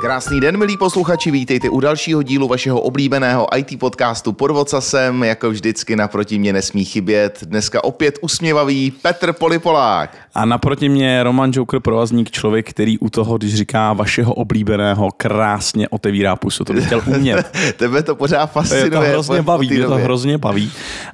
Krásný den, milí posluchači, vítejte u dalšího dílu vašeho oblíbeného IT podcastu Pod vocasem. Jako vždycky naproti mě nesmí chybět. Dneska opět usměvavý Petr Polipolák. A naproti mě Roman Joker provazník, člověk, který u toho, když říká vašeho oblíbeného, krásně otevírá pusu. To bych chtěl umět. Tebe to pořád To je fascinuje. to hrozně baví, mě to hrozně baví.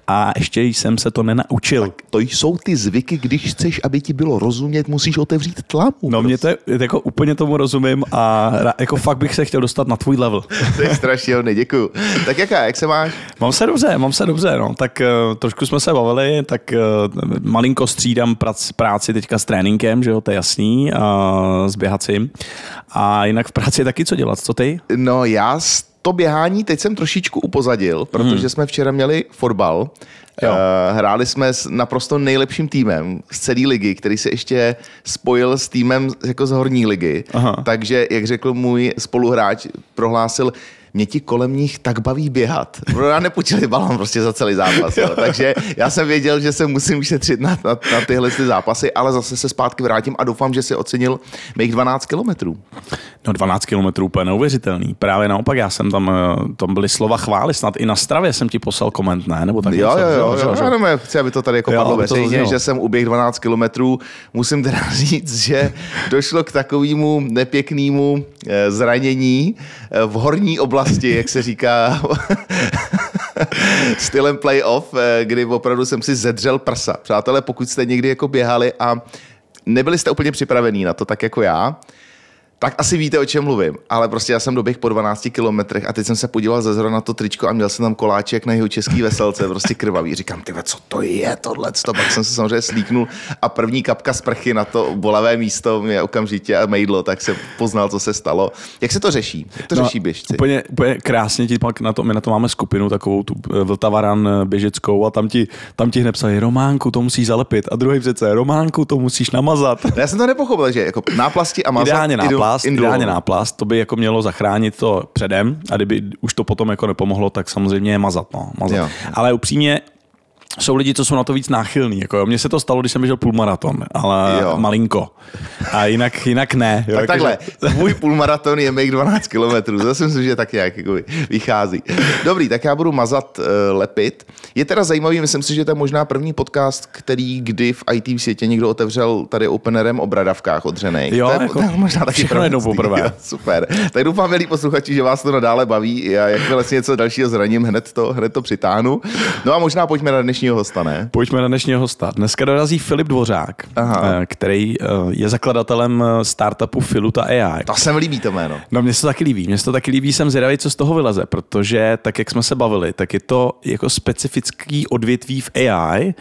A ještě jsem se to nenaučil. To jsou ty zvyky, když chceš, aby ti bylo rozumět, musíš otevřít tlamu. No mě to je, jako úplně tomu rozumím a jako fakt bych se chtěl dostat na tvůj level. To je strašně hodně, děkuju. Tak jaká, jak se máš? Mám se dobře, mám se dobře, no. Tak uh, trošku jsme se bavili, tak uh, malinko střídám prac, práci teďka s tréninkem, že jo, to je jasný, a s běhacím. A jinak v práci je taky co dělat, co ty? No já to běhání teď jsem trošičku upozadil, protože jsme včera měli fotbal. Jo. Uh, hráli jsme s naprosto nejlepším týmem z celé ligy, který se ještě spojil s týmem jako z horní ligy. Aha. Takže, jak řekl můj spoluhráč, prohlásil, mě ti kolem nich tak baví běhat. Já nepůjčili balon prostě za celý zápas. Jo. Takže já jsem věděl, že se musím šetřit na, na, na tyhle ty zápasy, ale zase se zpátky vrátím a doufám, že si ocenil mých 12 kilometrů. No 12 kilometrů úplně neuvěřitelný. Právě naopak, já jsem tam, eh, tam byly slova chvály, snad i na stravě jsem ti poslal koment, ne? Nebo tak Jo, něco, jo, jo, jo, že já jenom chci, aby to tady jako Jo, padlo veřejně, že jsem uběh 12 kilometrů. Musím teda říct, že došlo k takovému nepěknému eh, zranění eh, v horní oblasti, jak se říká stylem playoff, eh, kdy opravdu jsem si zedřel prsa. Přátelé, pokud jste někdy jako běhali a nebyli jste úplně připravení na to, tak jako já, tak asi víte, o čem mluvím. Ale prostě já jsem doběh po 12 kilometrech a teď jsem se podíval ze zhora na to tričko a měl jsem tam koláček na jeho český veselce, prostě krvavý. Říkám, ty co to je tohle? Pak jsem se samozřejmě slíknul a první kapka z prchy na to bolavé místo mě okamžitě a mejdlo, tak jsem poznal, co se stalo. Jak se to řeší? Jak to no, řeší běžci? Úplně, úplně krásně ti pak na to, my na to máme skupinu takovou tu eh, Vltavaran eh, běžeckou a tam ti, tam ti hned psají, Románku, to musíš zalepit. A druhý přece, Románku, to musíš namazat. No, Já jsem to nepochopil, že jako náplasti a mazat Ideálně náplast, indulou. ideálně náplast, to by jako mělo zachránit to předem a kdyby už to potom jako nepomohlo, tak samozřejmě je mazat. No, mazat. Jo. Ale upřímně, jsou lidi, co jsou na to víc náchylní. Jako, jo. mně se to stalo, když jsem běžel půlmaraton, ale Jo. malinko. A jinak, jinak ne. Jo, Tak takhle, můj půlmaraton je mých 12 kilometrů, zase myslím, že tak nějak jako vychází. Dobrý, tak já budu mazat, uh, lepit. Je teda zajímavý, myslím si, že to je možná první podcast, který kdy v IT světě někdo otevřel tady openerem o bradavkách odřenej. Jo, to je, jako to je možná taky všechno jednou první. poprvé. Jo, super. Tak doufám, milí posluchači, že vás to nadále baví. Já jakmile si něco dalšího zraním, hned to, hned to přitáhnu. No a možná pojďme na dnešního hosta, ne? Pojďme na dnešního hosta. Dneska dorazí Filip Dvořák, Aha. eh, který eh, je zakladatelem eh, startupu Filuta AI. To se mi líbí to jméno. No mně se to taky líbí. Mně se to taky líbí, jsem zvědavý, co z toho vyleze, protože tak, jak jsme se bavili, tak je to jako specifický odvětví v AI,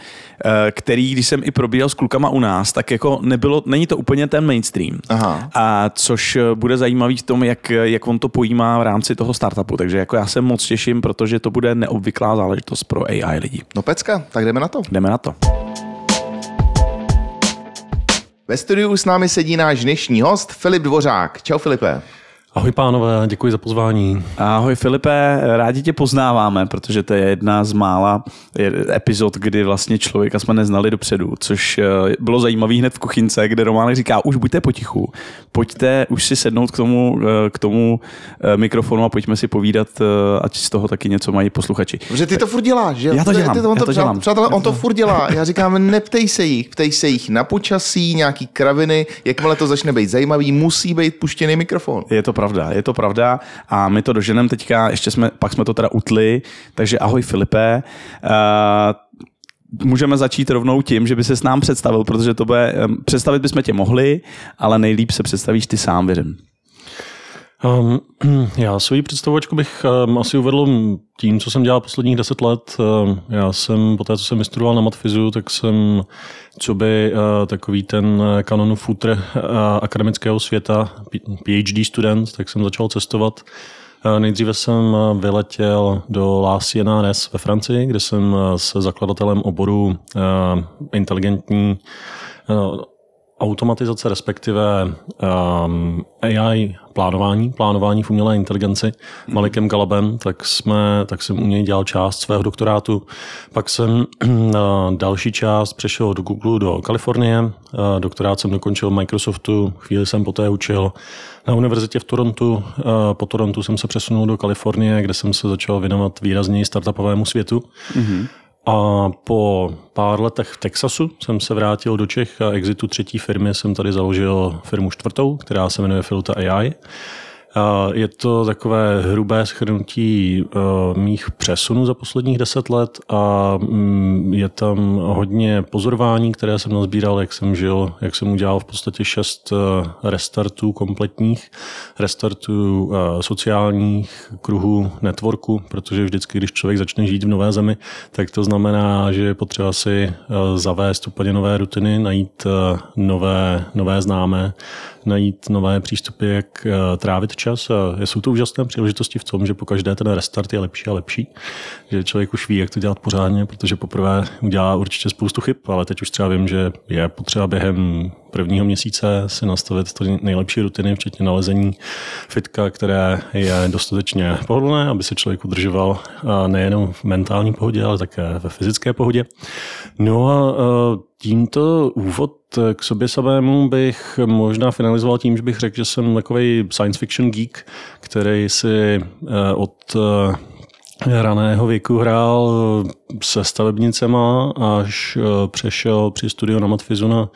který, když jsem i probíral s klukama u nás, tak jako nebylo, není to úplně ten mainstream. Aha. A což bude zajímavý v tom, jak, jak on to pojímá v rámci toho startupu. Takže jako já se moc těším, protože to bude neobvyklá záležitost pro AI lidi. No pecka, tak jdeme na to. Jdeme na to. Ve studiu s námi sedí náš dnešní host Filip Dvořák. Čau Filipe. Ahoj pánové, děkuji za pozvání. Ahoj Filipe, rádi tě poznáváme, protože to je jedna z mála epizod, kdy vlastně člověka jsme neznali dopředu, což eh, bylo zajímavé hned v kuchynce, kde Románek říká, už buďte potichu, pojďte už si sednout k tomu, eh, k tomu eh, mikrofonu a pojďme si povídat, ať z toho taky něco mají posluchači. Protože ty to furt děláš, že? Já to dělám, ty on já to dělám. Přátelé, on to furt dělá. Já říkám, neptej se jich, ptej se jich na počasí, nějaký kraviny, jakmile to začne být zajímavý, musí být puštěný mikrofon. Je to pravda, je to pravda a my to doženeme teďka, ještě jsme, pak jsme to teda utli, takže ahoj Filipe. Uh, můžeme začít rovnou tím, že by se s nám představil, protože to bude, em, představit bychom tě mohli, ale nejlíp se představíš ty sám, věřím. Um, já svoji představovačku bych um, asi uvedl tím, co jsem dělal posledních deset let. Um, já jsem, po té, co jsem vystudoval na matfizu, tak jsem, co by uh, takový ten kanonu futr uh, akademického světa, PhD student, tak jsem začal cestovat. Uh, Nejdříve jsem vyletěl do La Sienares ve Francii, kde jsem uh, s zakladatelem oboru inteligentní automatizace, respektive um, AI plánování, plánování v umělé inteligenci mm. Malikem Galabem, tak, jsme, tak jsem u něj dělal část svého doktorátu. Pak jsem na další část přešel do Google do Kalifornie. Doktorát jsem dokončil v Microsoftu, chvíli jsem poté učil na univerzitě v Torontu. Po Torontu jsem se přesunul do Kalifornie, kde jsem se začal věnovat výrazněji startupovému světu. Mm-hmm. A po pár letech v Texasu jsem se vrátil do Čech a exitu třetí firmy jsem tady založil firmu čtvrtou, která se jmenuje Filta AI. Je to takové hrubé schrnutí eh, mých přesunů za posledních deset let a mm, je tam hodně pozorování, které jsem nazbíral, jak jsem žil, jak jsem udělal v podstatě šest eh, restartů kompletních, restartů eh, sociálních kruhů, networku, protože vždycky, když člověk začne žít v nové zemi, tak to znamená, že je potřeba si zavést úplně nové rutiny, najít nové, nové známé, najít nové přístupy, jak eh, trávit čas. A jsou to úžasné příležitosti v tom, že po každé ten restart je lepší a lepší, že člověk už ví, jak to dělat pořádně, protože poprvé udělá určitě spoustu chyb, ale teď už třeba vím, že je potřeba během prvního měsíce si nastavit to nejlepší rutiny, včetně nalezení fitka, které je dostatečně pohodlné, aby se člověk udržoval nejenom v mentální pohodě, ale také ve fyzické pohodě. No a tímto úvod k sobě samému bych možná finalizoval tím, že bych řekl, že jsem takový science fiction geek, který si e, od e, raného věku hrál se stavebnicema, až e, přešel při studiu na Matfizu na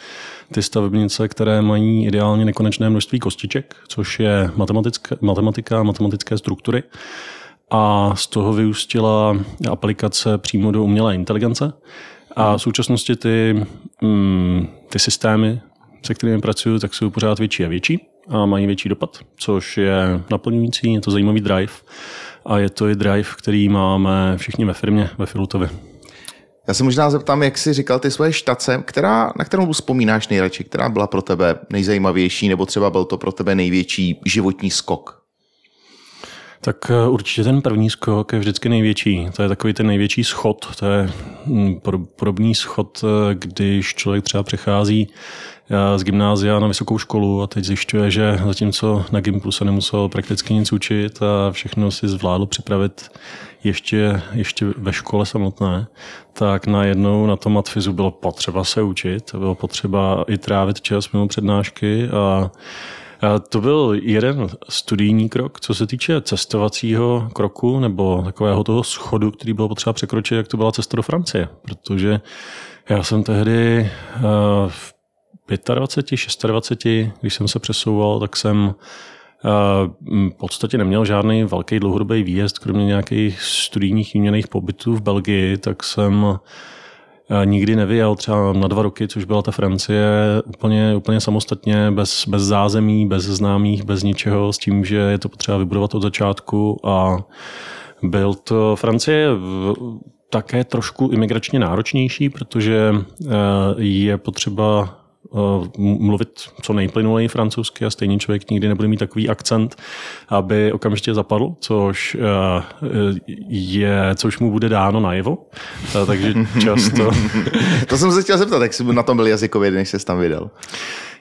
ty stavebnice, které mají ideálně nekonečné množství kostiček, což je matematika a matematické struktury. A z toho vyústila aplikace přímo do umělé inteligence. A v současnosti ty, mm, ty systémy, se kterými pracuju, tak jsou pořád větší a větší a mají větší dopad, což je naplňující, je to zajímavý drive a je to i drive, který máme všichni ve firmě, ve Filutovi. Já se možná zeptám, jak jsi říkal ty svoje štace, která, na kterou vzpomínáš nejradši, která byla pro tebe nejzajímavější, nebo třeba byl to pro tebe největší životní skok? Tak eh, určitě ten první skok je vždycky největší. To je takový ten největší schod. To je hm, podobný schod, eh, když člověk třeba přechází eh, z gymnázia na vysokou školu a teď zjišťuje, že zatímco na Gimplu se nemusel prakticky nic učit a všechno si zvládl připravit ještě, ještě ve škole samotné, tak najednou na tom matfizu bylo potřeba se učit, bylo potřeba i trávit čas mimo přednášky a to byl jeden studijní krok, co se týče cestovacího kroku nebo takového toho schodu, který bylo potřeba překročit, jak to byla cesta do Francie. Protože já jsem tehdy v 25, 26, když jsem se přesouval, tak jsem v podstatě neměl žádný velký dlouhodobý výjezd, kromě nějakých studijních výměných pobytů v Belgii, tak jsem nikdy nevyjel třeba na dva roky, což byla ta Francie, úplně, úplně samostatně, bez, bez zázemí, bez známých, bez ničeho, s tím, že je to potřeba vybudovat od začátku. A byl to Francie také trošku imigračně náročnější, protože eh, je potřeba mluvit co nejplynuleji francouzsky a stejně člověk nikdy nebude mít takový akcent, aby okamžitě zapadl, což eh, je, což mu bude dáno najevo. Eh, takže často... to jsem se chtěl zeptat, jak jsi na tom byl jazykově, než jsi tam vydal?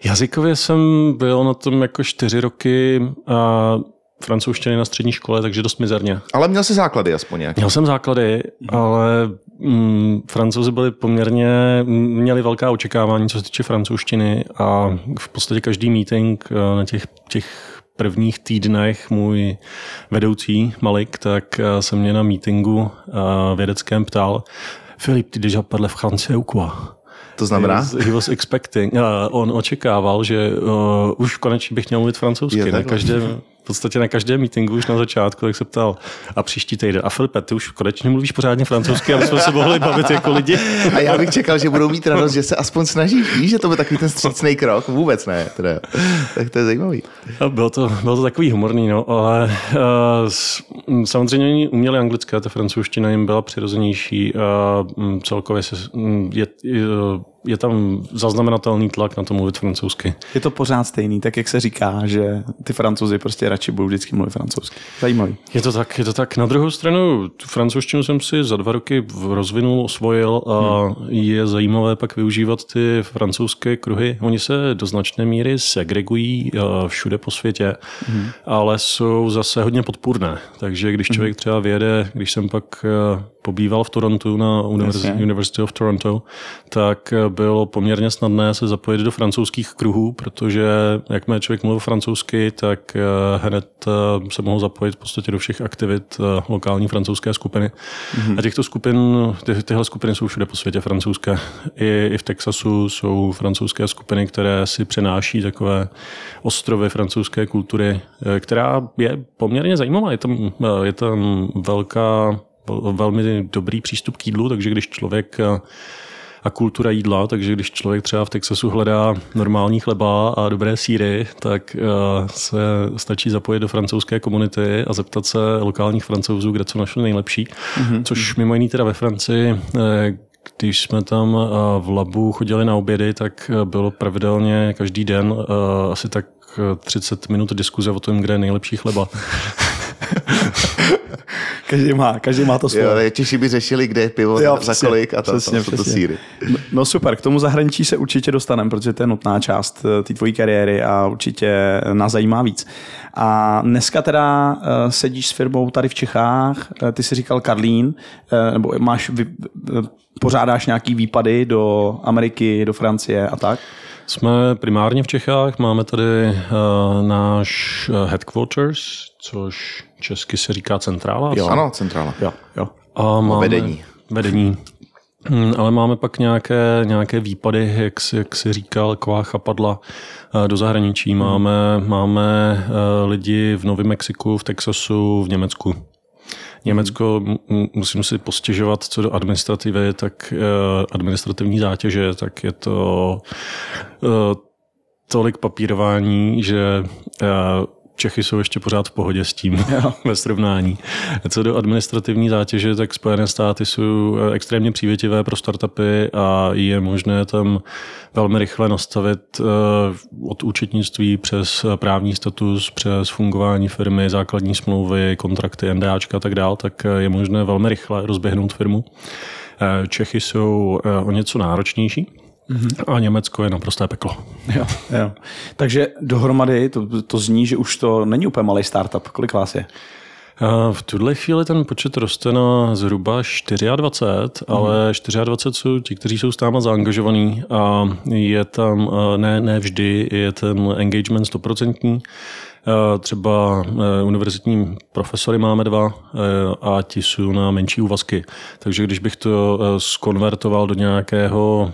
Jazykově jsem byl na tom jako čtyři roky a francouzštiny na střední škole, takže dost mizerně. Ale měl jsi základy aspoň nějaké? Měl jsem základy, ale mm, francouzi byli poměrně, měli velká očekávání, co se týče francouzštiny a v podstatě každý meeting eh, na těch, těch prvních týdnech můj vedoucí Malik, tak eh, se mě na meetingu eh, vědeckém ptal, Filip, ty déjà parles français ou quoi? To znamená? He was expecting. Uh, on očekával, že uh, už konečně bych měl mluvit francouzsky. na každém, v podstatě na každém meetingu už na začátku, tak se ptal, a příští týden. A Filipe, ty už konečně mluvíš pořádně francouzsky, aby jsme se mohli bavit jako lidi. A já bych čekal, že budou mít radost, že se aspoň snaží. Víš, že to byl takový ten střícný krok? Vůbec ne. Teda. Tak to je zajímavý. A bylo to, bylo to takový humorný, no, ale uh, samozřejmě oni uměli anglické, ta francouzština jim byla přirozenější a um, celkově se, um, je, uh, je tam zaznamenatelný tlak na to mluvit francouzsky. Je to pořád stejný, tak jak se říká, že ty francouzi prostě radši budou vždycky mluvit francouzsky. Zajímavý. Je to tak, je to tak. Na druhou stranu, tu francouzštinu jsem si za dva roky rozvinul, osvojil a hmm. je zajímavé pak využívat ty francouzské kruhy. Oni se do značné míry segregují eh, všude po světě, hmm. ale jsou zase hodně podpůrné. Takže když člověk třeba vyjede, když jsem pak eh, pobýval v Torontu na University, University of Toronto, tak bylo poměrně snadné se zapojit do francouzských kruhů, protože jakmile člověk mluvil francouzsky, tak eh, hned eh, se mohl zapojit v podstatě do všech aktivit eh, lokální francouzské skupiny. Mm-hmm. A těchto skupin, ty, tyhle skupiny jsou všude po světě francouzské. I, I v Texasu jsou francouzské skupiny, které si přenáší takové ostrovy francouzské kultury, která je poměrně zajímavá. Je tam, je tam velká velmi dobrý přístup k jídlu, takže když člověk eh, a kultura jídla, takže když člověk třeba v Texasu hledá normální chleba a dobré síry, tak eh, se stačí zapojit do francouzské komunity a zeptat se lokálních francouzů, kde co našli nejlepší. Mm-hmm. Což mimo jiný teda ve Francii, eh, když jsme tam v labu chodili na obědy, tak bylo pravidelně každý den asi tak 30 minut diskuze o tom, kde je nejlepší chleba. každý, má, každý má to svoje. Jo, Češi by řešili, kde je pivo, jo, za kolik a to, přesně, to, to, to síry. No, no super, k tomu zahraničí se určitě dostaneme, protože to je nutná část eh, té tvojí kariéry a určitě nás zajímá víc. A dneska teda uh, sedíš s firmou tady v Čechách, ty jsi říkal Karlín, nebo máš, vy, pořádáš nějaký výpady do Ameriky, do Francie a tak? Jsme primárně v Čechách, máme tady uh, náš headquarters, což česky se říká centrála. Jo, ano, centrála. Jo, jo. A máme vedení. Vedení. Hmm, ale máme pak nějaké, nějaké výpady, jak si, jak si říkal, taková chapadla do zahraničí. Hmm. Máme, máme lidi v Novém Mexiku, v Texasu, v Německu. Německo, musím si postěžovat co do administrativy, tak eh, administrativní zátěže, tak je to eh, tolik papírování, že eh, Čechy jsou ještě pořád v pohodě s tím jo. ve srovnání. Co do administrativní zátěže, tak Spojené státy jsou extrémně přívětivé pro startupy a je možné tam velmi rychle nastavit eh, od účetnictví přes právní status, přes fungování firmy, základní smlouvy, kontrakty, NDAčka a tak dál, tak je možné velmi rychle rozběhnout firmu. Eh, Čechy jsou eh, o něco náročnější. A Německo je naprosté peklo. Jo, jo. Takže dohromady to, to zní, že už to není úplně malý startup. Kolik vás je? V tuhle chvíli ten počet roste na zhruba 24, mm. ale 24 jsou ti, kteří jsou s náma zaangažovaní a je tam, ne, ne vždy, je ten engagement stoprocentní. Třeba univerzitní profesory máme dva a ti jsou na menší úvazky. Takže když bych to skonvertoval do nějakého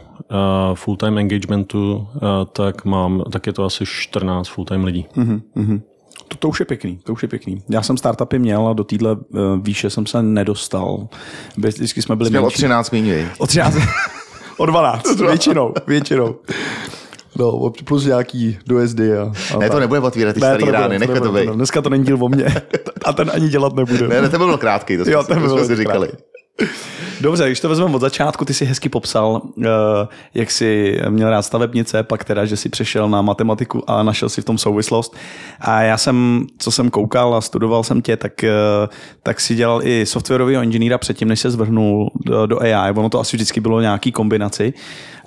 full-time engagementu, tak, mám, tak je to asi 14 full-time lidí. Mm-hmm. To, to už je pěkný, to už je pěkný. Já jsem startupy měl a do téhle uh, výše jsem se nedostal. Vždycky jsme byli Jsi měl o 13 méně. O 13, o 12, většinou, většinou. No, plus nějaký dojezdy. A, a ne, to nebude otvírat ty ne, starý rány, nechte to být. Dneska to není díl o mně. A ten ani dělat nebude. Ne, ne, to byl krátký, to jsme, jo, ten to jsme si říkali. Dobře, když to vezmeme od začátku, ty si hezky popsal, eh, jak jsi měl rád stavebnice, pak teda, že jsi přešel na matematiku a našel si v tom souvislost. A já jsem, co jsem koukal a studoval jsem tě, tak, eh, tak si dělal i softwarového inženýra předtím, než se zvrhnul do, do AI. Ono to asi vždycky bylo nějaký kombinaci.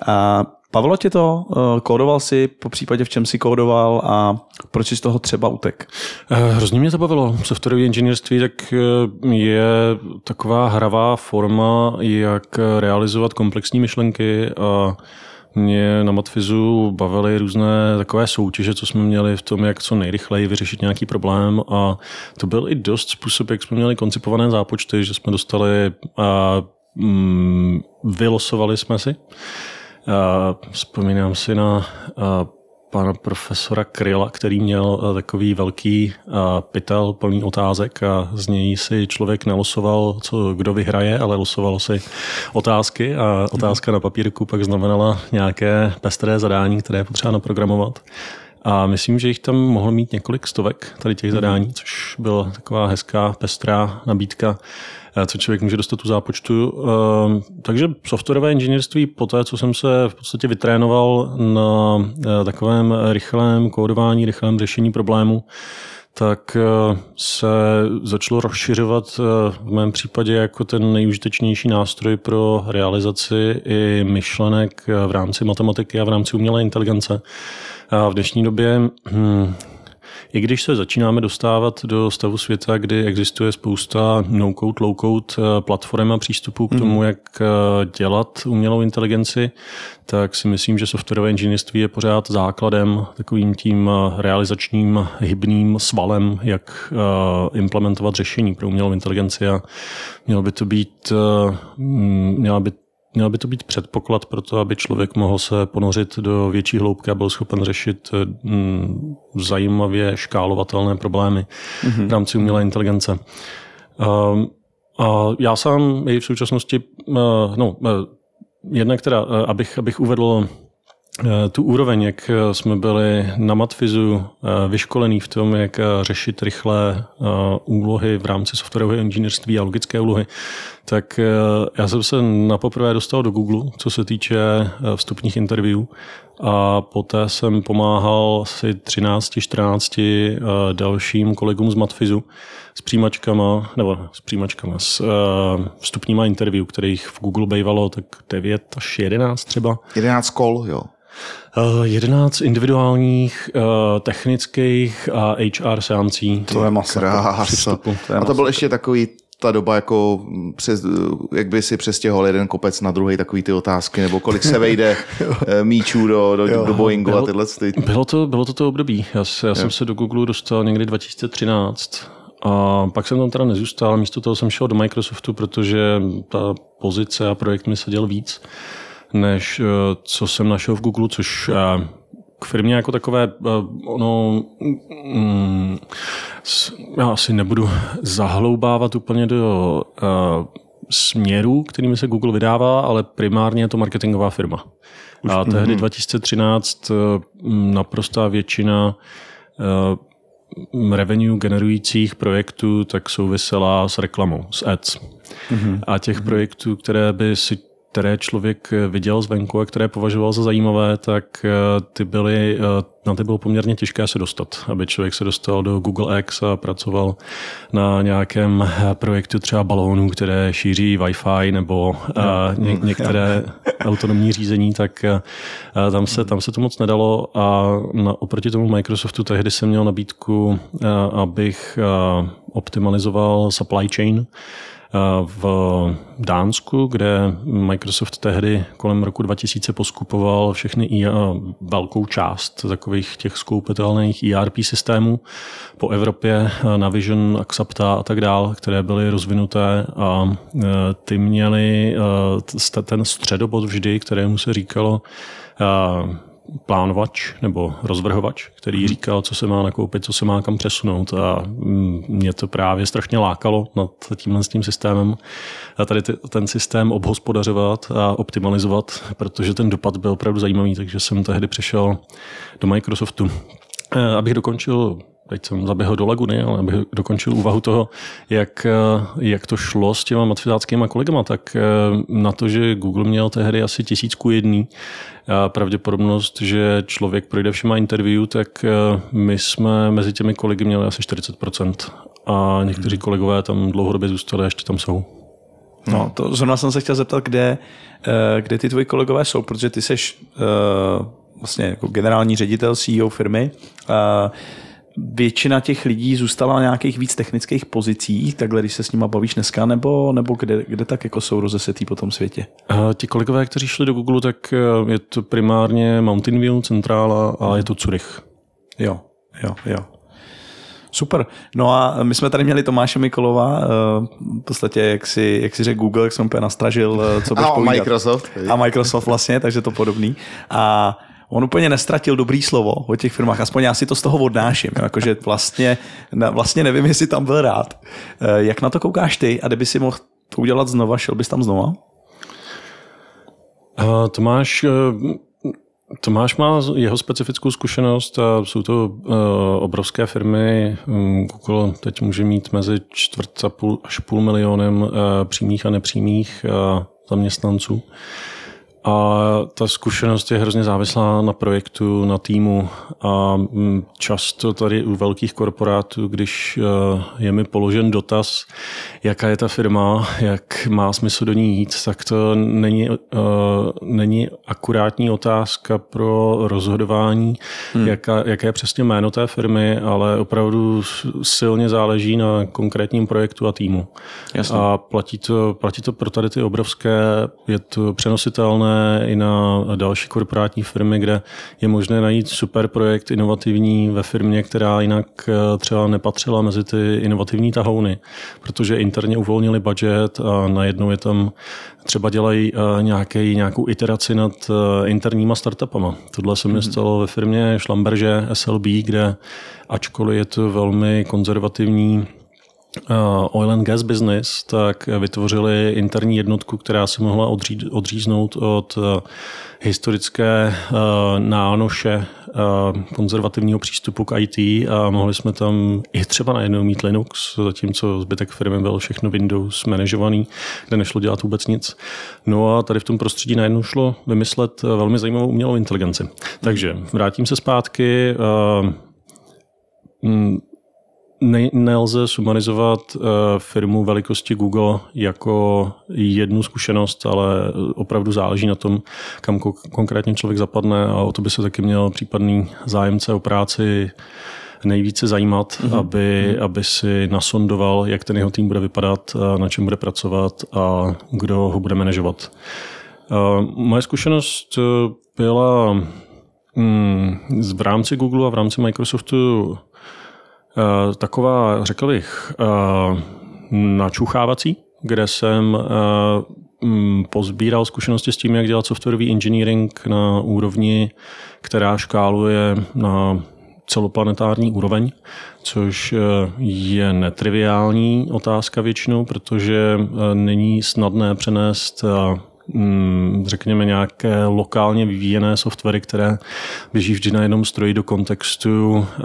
A Pavlo tě to? Eh, kódoval si, po případě v čem si kódoval a proč jsi z toho třeba utek? Eh, hrozně mě to bavilo. Softwarové inženýrství tak eh, je taková hravá forma, jak realizovat komplexní myšlenky a mě na Matfizu bavily různé takové soutěže, co jsme měli v tom, jak co nejrychleji vyřešit nějaký problém a to byl i dost způsob, jak jsme měli koncipované zápočty, že jsme dostali a mm, vylosovali jsme si Vzpomínám si na pana profesora Kryla, který měl takový velký pytel plný otázek a z něj si člověk nelosoval, co, kdo vyhraje, ale losoval si otázky a otázka na papírku pak znamenala nějaké pestré zadání, které je potřeba naprogramovat. A myslím, že jich tam mohl mít několik stovek tady těch zadání, což byla taková hezká, pestrá nabídka eh, co člověk může dostat tu zápočtu. Eh, Takže softwarové inženýrství, po té, co jsem se v podstatě vytrénoval na eh, takovém rychlém kódování, rychlém řešení problému, tak eh, se začalo rozšiřovat eh, v mém případě jako ten nejužitečnější nástroj pro realizaci i myšlenek eh, v rámci matematiky a v rámci umělé inteligence. A v dnešní době hm, i když se začínáme dostávat do stavu světa, kdy existuje spousta no-code, low-code platform a přístupů k tomu, jak eh, dělat umělou inteligenci, tak si myslím, že softwarové inženýrství je pořád základem, takovým tím eh, realizačním hybným svalem, jak eh, implementovat řešení pro umělou inteligenci. A mělo by to být, měla by Měl by to být předpoklad pro to, aby člověk mohl se ponořit do větší hloubky a byl schopen řešit mm, zajímavě škálovatelné problémy mm-hmm. v rámci umělé inteligence. Um, a já sám i v současnosti, uh, no, uh, jednak teda, uh, abych, abych uvedl Eh, tu úroveň, jak eh, jsme byli na Matfizu eh, vyškolení v tom, jak řešit rychlé úlohy v rámci softwarového inženýrství a logické úlohy, tak já jsem se na poprvé dostal do Google, co se týče vstupních interview a poté jsem pomáhal asi 13-14 dalším kolegům z Matfizu s přijímačkama, nebo s přijímačkama, s vstupníma interview, kterých v Google bývalo tak 9 až 11 třeba. 11 kol, jo. 11 individuálních, technických a HR seancí. To je masa. Krása. To je A to byl ještě takový ta doba, jako přes, jak by si přestěhoval jeden kopec na druhý, takový ty otázky, nebo kolik se vejde eh, míčů do, do, do Boeingu a Bylo- tyhle ty. Bylo to, bylo to to období. Já, se, já jsem se do Google dostal někdy 2013 a pak jsem tam teda nezůstal, místo toho jsem šel do Microsoftu, protože ta pozice a projekt mi seděl víc, než eh, co jsem našel v Google, což eh, k firmě jako takové, eh, ono, mm, já asi nebudu zahloubávat úplně do uh, směrů, kterými se Google vydává, ale primárně je to marketingová firma. A tehdy 2013 eh, naprostá většina eh, revenue generujících projektů tak souvisela s reklamou, s ads. A těch projektů, které by si které člověk viděl zvenku a které považoval za zajímavé, tak eh, ty byly, eh, na ty bylo poměrně těžké se dostat, aby člověk se dostal do Google X a pracoval na nějakém eh, projektu třeba balónů, které šíří Wi-Fi nebo eh, ně, některé autonomní řízení, tak tam se, tam se to moc nedalo. A na, oproti tomu Microsoftu tehdy jsem měl nabídku, abych optimalizoval supply chain v Dánsku, kde Microsoft tehdy kolem roku 2000 poskupoval všechny I- velkou část takových těch skoupitelných ERP systémů po Evropě, Navision, Axapta a tak dále, které byly rozvinuté a ty měly ten středobod vždy, kterému se říkalo plánovač nebo rozvrhovač, který říkal, co se má nakoupit, co se má kam přesunout a mm, mě to právě strašně lákalo nad tímhle s tím systémem a tady ten systém obhospodařovat a optimalizovat, protože ten dopad byl opravdu zajímavý, takže jsem tehdy přišel do Microsoftu. Eh, Abych dokončil teď jsem zaběhl do laguny, ale abych dokončil úvahu toho, jak, eh, jak to šlo s těma matfizáckýma kolegama, tak eh, na to, že Google měl tehdy asi tisícku jedný a pravděpodobnost, že člověk projde všema interview, tak eh, my jsme mezi těmi kolegy měli asi 40%. A někteří kolegové tam dlouhodobě zůstali a ještě tam jsou. No, to zrovna jsem se chtěl zeptat, kde, kde ty tvoji kolegové jsou, protože ty seš uh, vlastně jako generální ředitel CEO firmy. Uh, většina těch lidí zůstala na nějakých víc technických pozicích, takhle když se s nima bavíš dneska, nebo, nebo kde, kde tak jako jsou rozesetý po tom světě? A ti kolegové, kteří šli do Google, tak eh, je to primárně Mountain View, centrála a je to Zurich. Jo, jo, jo. Super. No a my jsme tady měli Tomáše Mikolova, eh, v podstatě, jak si, jak si řekl Google, jak jsem úplně nastražil, eh, co budeš A povídat. Microsoft. A Microsoft vlastně, takže to podobný. A on úplně nestratil dobrý slovo o těch firmách, aspoň já si to z toho odnáším, jakože vlastně, vlastně nevím, jestli tam byl rád. Eh, Jak na to koukáš ty a kdyby si mohl to udělat znova, šel bys tam znova? A Tomáš, eh, Tomáš má jeho specifickou zkušenost a jsou to uh, obrovské firmy. Um, Google teď může mít mezi čtvrt a půl až půl milionem uh, přímých a nepřímých uh, zaměstnanců. A ta zkušenost je hrozně závislá na projektu, na týmu a mm, často tady u velkých korporátů, když eh, je mi položen dotaz, jaká je ta firma, jak má smysl do ní jít, tak to není, uh, není akurátní otázka pro rozhodování, hmm. jaká, jaké je přesně jméno té firmy, ale opravdu silně záleží na konkrétním projektu a týmu. Jasně. A platí to, platí to pro tady ty obrovské, je to přenositelné i na další korporátní firmy, kde je možné najít super projekt inovativní ve firmě, která jinak eh, třeba nepatřila mezi ty inovativní tahouny, protože interně uvolnili budget a najednou je tam třeba dělají eh, nějaký, nějakou iteraci nad eh, interníma startupama. Tohle se mi mhm. stalo ve firmě Schlamberge SLB, kde ačkoliv je to velmi konzervativní oil and gas business, tak vytvořili interní jednotku, která se mohla odří, odříznout od uh, historické uh, nánoše konzervativního přístupu k IT a mohli jsme tam i třeba najednou mít Linux, zatímco zbytek firmy byl všechno Windows manažovaný, kde nešlo dělat vůbec nic. No a tady v tom prostředí najednou šlo vymyslet velmi zajímavou umělou inteligenci. Takže vrátím se zpátky ne, nelze sumarizovat uh, firmu velikosti Google jako jednu zkušenost, ale opravdu záleží na tom, kam ko- konkrétně člověk zapadne a o to by se taky měl případný zájemce o práci nejvíce zajímat, mm-hmm. aby, aby si nasondoval, jak ten jeho tým bude vypadat, na čem bude pracovat a kdo ho bude manažovat. Uh, moje zkušenost eh, byla mm, v rámci Google a v rámci Microsoftu taková, řekl bych, eh, načuchávací, kde jsem eh, mm, pozbíral zkušenosti s tím, jak dělat softwarový engineering na úrovni, která škáluje na celoplanetární úroveň, což je netriviální otázka většinou, protože není snadné přenést řekněme, nějaké lokálně vyvíjené softwary, které běží vždy na jednom stroji do kontextu eh,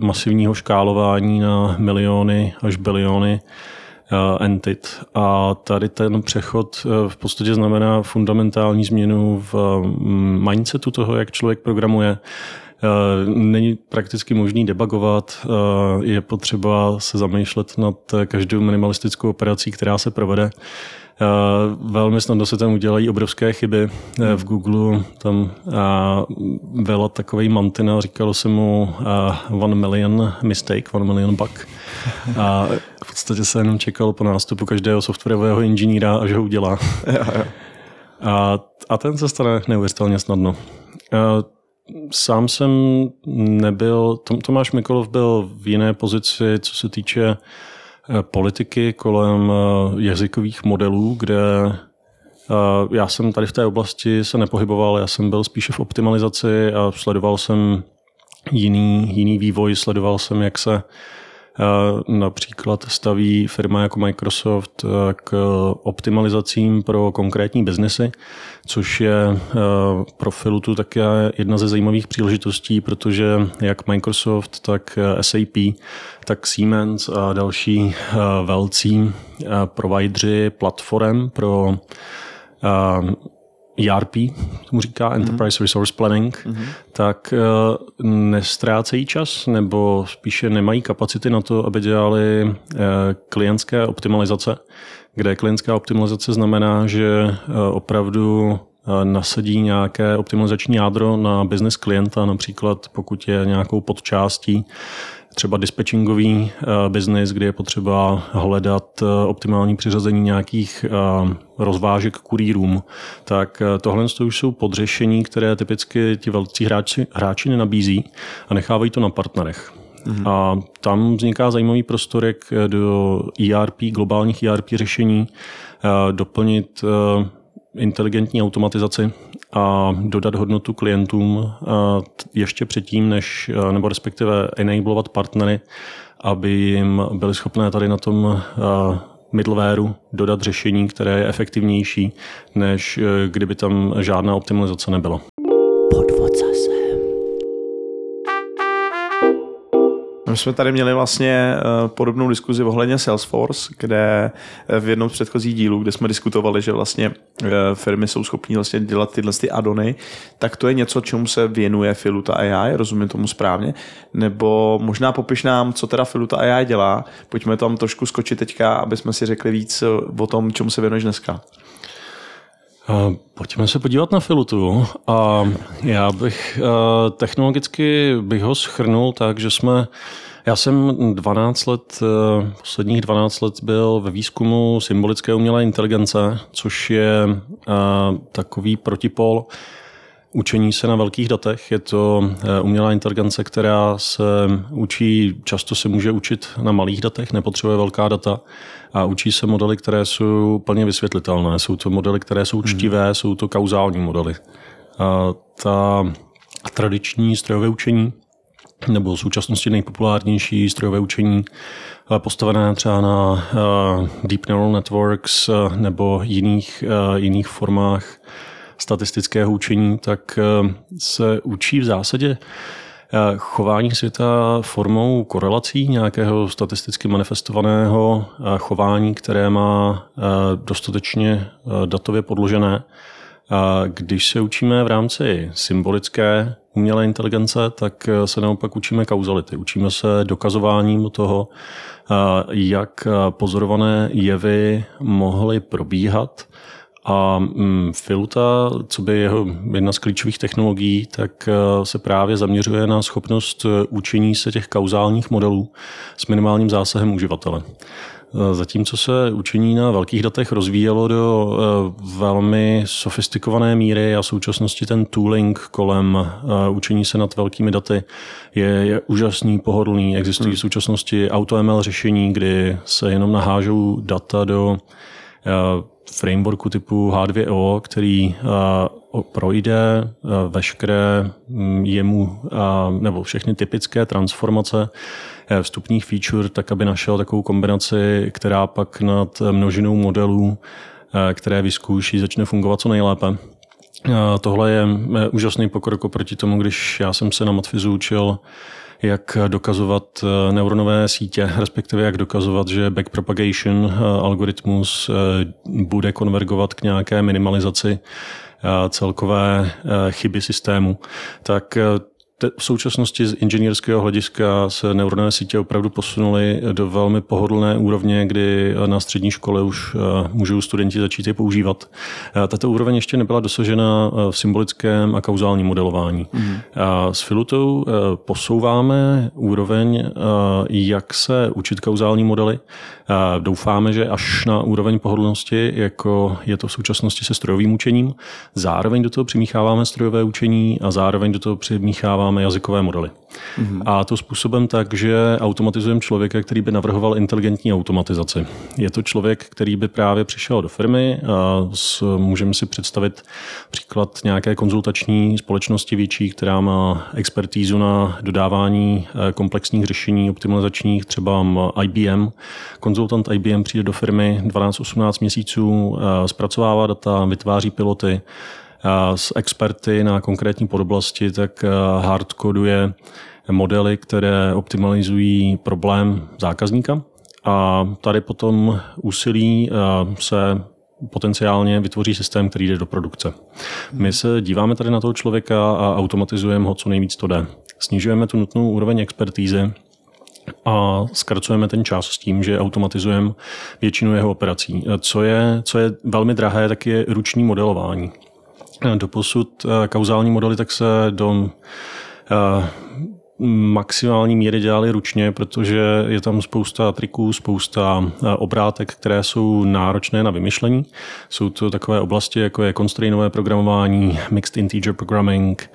masivního škálování na miliony až biliony eh, entit. A tady ten přechod eh, v podstatě znamená fundamentální změnu v mm, mindsetu toho, jak člověk programuje. Není prakticky možný debugovat, je potřeba se zamýšlet nad každou minimalistickou operací, která se provede. Eh, velmi snadno se tam udělají obrovské chyby. Eh, v Google tam eh, byla takový mantina, říkalo se mu one million mistake, one million bug. A v podstatě se jenom čekalo po nástupu každého softwarového inženýra, až ho udělá. A, a ten se stane neuvěřitelně snadno. Sám jsem nebyl, Tomáš Mikolov byl v jiné pozici, co se týče Eh, politiky kolem eh, jazykových modelů, kde eh, já jsem tady v té oblasti se nepohyboval, já jsem byl spíše v optimalizaci a sledoval jsem jiný, jiný vývoj, sledoval jsem, jak se například staví firma jako Microsoft k optimalizacím pro konkrétní biznesy, což je pro Filutu také jedna ze zajímavých příležitostí, protože jak Microsoft, tak SAP tak Siemens a další eh, velcí eh, provideri platform pro ERP, tomu říká mhm. Enterprise mm-hmm. Resource Planning, mm-hmm. tak nestrácejí čas nebo spíše nemají kapacity na to, aby dělali klientské optimalizace, kde klientská optimalizace znamená, že opravdu nasadí nějaké optimalizační jádro na business klienta, například pokud je nějakou podčástí třeba dispatchingový uh, biznis, kde je potřeba hledat uh, optimální přiřazení nějakých uh, rozvážek kurýrům, tak tohle už jsou podřešení, které typicky ti velcí hráči, hráči nenabízí a nechávají to na partnerech. Mm-hmm. A tam vzniká zajímavý prostor, jak do ERP, globálních ERP řešení doplnit inteligentní automatizaci a dodat hodnotu klientům ještě předtím, než, nebo respektive enablovat partnery, aby jim byli schopné tady na tom middlewareu dodat řešení, které je efektivnější, než kdyby tam žádná optimalizace nebyla. Jsme tady měli vlastně eh, podobnou diskuzi ohledně Salesforce, kde eh, v jednom z předchozích dílů, kde jsme diskutovali, že vlastně eh, firmy jsou schopní vlastně dělat tyhle ty adony, tak to je něco, čemu se věnuje Filuta AI, rozumím tomu správně, nebo možná popiš nám, co teda Filuta AI dělá, pojďme tam trošku skočit teďka, aby jsme si řekli víc o tom, čemu se věnuješ dneska. Pojďme se podívat na Filutu. A já bych technologicky bych ho schrnul tak, že jsme já jsem 12 let, posledních 12 let byl ve výzkumu symbolické umělé inteligence, což je takový protipol učení se na velkých datech. Je to umělá inteligence, která se učí, často se může učit na malých datech, nepotřebuje velká data a učí se modely, které jsou plně vysvětlitelné. Jsou to modely, které jsou čtivé, hmm. jsou to kauzální modely. A ta tradiční strojové učení nebo v současnosti nejpopulárnější strojové učení postavené třeba na deep neural networks nebo jiných, jiných formách statistického učení, tak se učí v zásadě Eh, chování světa formou korelací nějakého statisticky manifestovaného eh, chování, které má eh, dostatečně datově podložené. Když se učíme v rámci symbolické umělé inteligence, tak se naopak učíme kauzality. Učíme se dokazováním toho, jak pozorované jevy mohly probíhat a mm, Filuta, co by jeho jedna z klíčových technologií, tak eh, se právě zaměřuje na schopnost eh, učení se těch kauzálních modelů s minimálním zásahem uživatele. Eh, zatímco se učení na velkých datech rozvíjelo do velmi sofistikované míry a v současnosti ten tooling kolem učení se nad velkými daty je, je úžasný, pohodlný. Existují v současnosti AutoML řešení, kdy se jenom nahážou data do frameworku typu H2O, který uh, projde uh, veškeré um, jemu uh, nebo všechny typické transformace vstupních feature, tak aby našel takovou kombinaci, která pak nad množinou modelů, které vyzkouší, začne fungovat co nejlépe. Tohle je úžasný pokrok oproti tomu, když já jsem se na Matfizu učil jak dokazovat eh, neuronové sítě, respektive jak dokazovat, že backpropagation eh, algoritmus eh, bude konvergovat k nějaké minimalizaci celkové chyby systému, tak v současnosti z inženýrského hlediska se neuronové sítě opravdu posunuly do velmi pohodlné úrovně, kdy na střední škole už eh, můžou studenti začít je používat. Eh, tato úroveň ještě nebyla dosažena eh, v symbolickém a kauzálním modelování. Mm. S Filutou posouváme úroveň, jak se učit kauzální modely. Doufáme, že až na úroveň pohodlnosti, jako je to v současnosti se strojovým učením. Zároveň do toho přimícháváme strojové učení a zároveň do toho přimícháváme jazykové modely. Mm-hmm. A to způsobem tak, že automatizujeme člověka, který by navrhoval inteligentní automatizaci. Je to člověk, který by právě přišel do firmy a s, můžeme si představit příklad nějaké konzultační společnosti větší, která má expertízu na dodávání eh, komplexních řešení optimalizačních, třeba IBM. Konzultant IBM přijde do firmy 12-18 měsíců, eh, zpracovává data, vytváří piloty, s experty na konkrétní podoblasti, tak hardkoduje modely, které optimalizují problém zákazníka. A tady potom úsilí se potenciálně vytvoří systém, který jde do produkce. My se díváme tady na toho člověka a automatizujeme ho, co nejvíc to jde. Snižujeme tu nutnou úroveň expertízy, a zkracujeme ten čas s tím, že automatizujeme většinu jeho operací. Co je, co je velmi drahé, tak je ruční modelování. Doposud eh, kauzální modely tak se do eh, maximální míry dělali ručně, protože je tam spousta triků, spousta eh, obrátek, které jsou náročné na vymyšlení. Jsou to takové oblasti, jako je constrainové programování, mixed integer programming,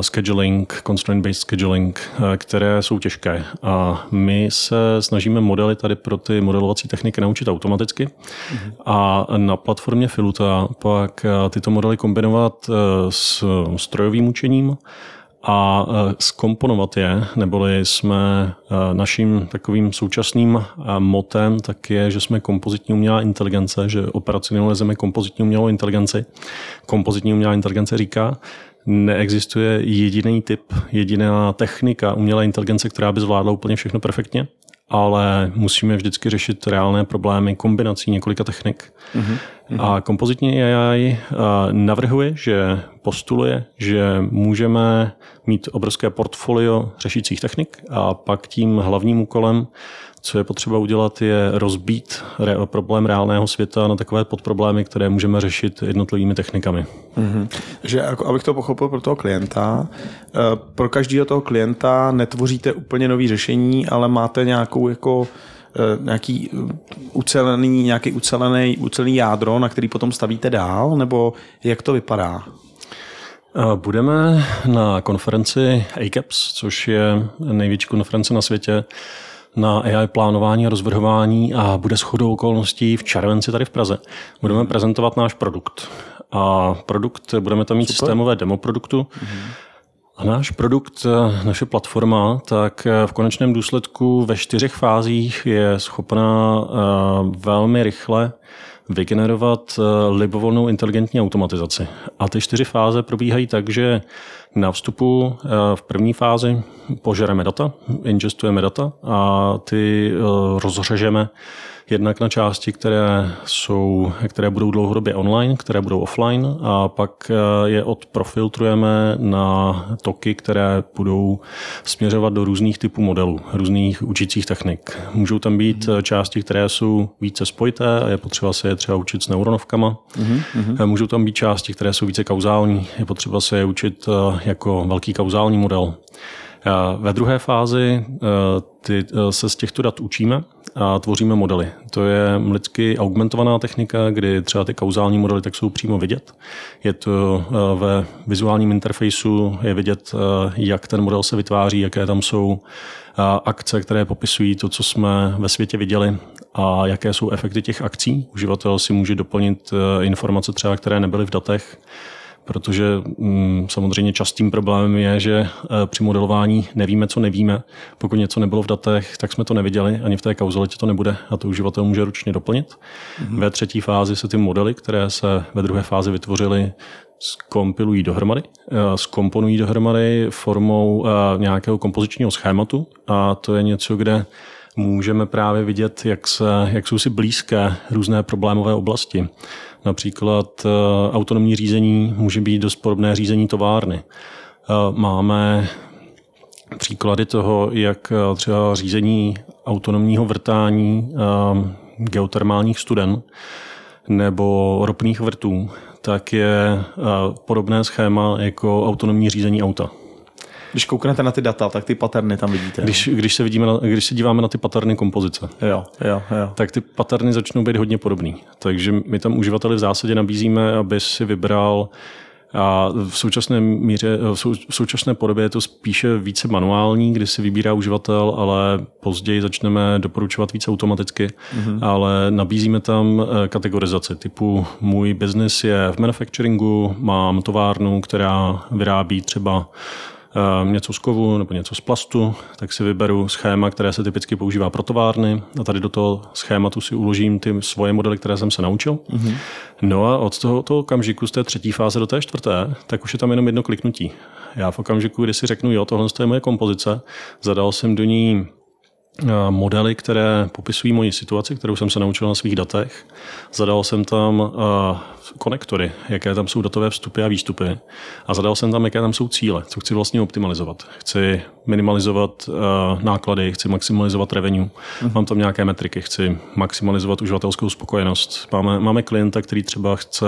scheduling, constraint-based scheduling, uh, které jsou těžké. A my se snažíme modely tady pro ty modelovací techniky naučit automaticky mm-hmm. a na platformě Filuta pak uh, tyto modely kombinovat s strojovým učením a eh, skomponovat je, neboli jsme eh, naším takovým současným motem, tak je, že jsme kompozitní umělá inteligence, že operacionalizujeme kompozitní umělou inteligenci. Kompozitní umělá inteligence říká, neexistuje jediný typ, jediná technika umělé inteligence, která by zvládla úplně všechno perfektně ale musíme vždycky řešit reálné problémy kombinací několika technik. Mm-hmm. A kompozitní AI navrhuje, že postuluje, že můžeme mít obrovské portfolio řešících technik a pak tím hlavním úkolem co je potřeba udělat, je rozbít re- problém reálného světa na takové podproblémy, které můžeme řešit jednotlivými technikami. Mm-hmm. Že jako, abych to pochopil pro toho klienta, eh, pro každého toho klienta netvoříte úplně nový řešení, ale máte nějakou jako eh, nějaký ucelený, nějaký ucelený, ucelený jádro, na který potom stavíte dál, nebo jak to vypadá? Eh, budeme na konferenci ACAPS, což je největší konference na světě, na AI plánování a rozvrhování a bude shodou okolností v červenci tady v Praze. Budeme hmm. prezentovat náš produkt. A produkt, budeme tam mít Super. systémové demo produktu. Hmm. A náš produkt, naše platforma, tak v konečném důsledku ve čtyřech fázích je schopná eh, velmi rychle vygenerovat eh, libovolnou inteligentní automatizaci. A ty čtyři fáze probíhají tak, že na vstupu eh, v první fázi požereme data, ingestujeme data a ty eh, rozřežeme jednak na části, které, jsou, které budou dlouhodobě online, které budou offline a pak eh, je odprofiltrujeme na toky, které budou směřovat do různých typů modelů, různých učících technik. Můžou tam být mm-hmm. části, které jsou více spojité a je potřeba se je třeba učit s neuronovkama. Mm-hmm. Můžou tam být části, které jsou více kauzální, je potřeba se je učit jako velký kauzální model. Ve druhé fázi ty, se z těchto dat učíme a tvoříme modely. To je lidsky augmentovaná technika, kdy třeba ty kauzální modely tak jsou přímo vidět. Je to eh, ve vizuálním interfejsu, je vidět, eh, jak ten model se vytváří, jaké tam jsou eh, akce, které popisují to, co jsme ve světě viděli a jaké jsou efekty těch akcí. Uživatel si může doplnit informace třeba, které nebyly v datech protože mm, samozřejmě častým problémem je, že e, při modelování nevíme, co nevíme. Pokud něco nebylo v datech, tak jsme to neviděli, ani v té kauzalitě to nebude a to uživatel může ručně doplnit. Mm-hmm. Ve třetí fázi se ty modely, které se ve druhé fázi vytvořily, skompilují dohromady, skomponují dohromady formou e, nějakého kompozičního schématu a to je něco, kde můžeme právě vidět, jak, se, jak jsou si blízké různé problémové oblasti. Například eh, autonomní řízení může být dost podobné řízení továrny. Eh, máme příklady toho, jak eh, třeba řízení autonomního vrtání geotermálních studen nebo ropných vrtů, tak je podobné schéma jako autonomní řízení auta. Když kouknete na ty data, tak ty paterny tam vidíte. Když, když, se, vidíme na, když se díváme na ty paterny kompozice, jo, jo, jo. tak ty paterny začnou být hodně podobný. Takže my tam uživateli v zásadě nabízíme, aby si vybral a v současné míře, v současné podobě je to spíše více manuální, kdy si vybírá uživatel, ale později začneme doporučovat více automaticky, mm-hmm. ale nabízíme tam eh, kategorizaci typu můj biznis je v manufacturingu, mám továrnu, která vyrábí třeba něco z kovu nebo něco z plastu, tak si vyberu schéma, které se typicky používá pro továrny a tady do toho schématu si uložím ty svoje modely, které jsem se naučil. Mm-hmm. No a od toho, toho okamžiku z té třetí fáze do té čtvrté, tak už je tam jenom jedno kliknutí. Já v okamžiku, kdy si řeknu, jo, tohle je moje kompozice, zadal jsem do ní modely, které popisují moji situaci, kterou jsem se naučil na svých datech. Zadal jsem tam konektory, jaké tam jsou datové vstupy a výstupy. A zadal jsem tam, jaké tam jsou cíle, co chci vlastně optimalizovat. Chci minimalizovat náklady, chci maximalizovat revenue. Uh-huh. Mám tam nějaké metriky, chci maximalizovat uživatelskou spokojenost. Máme, máme klienta, který třeba chce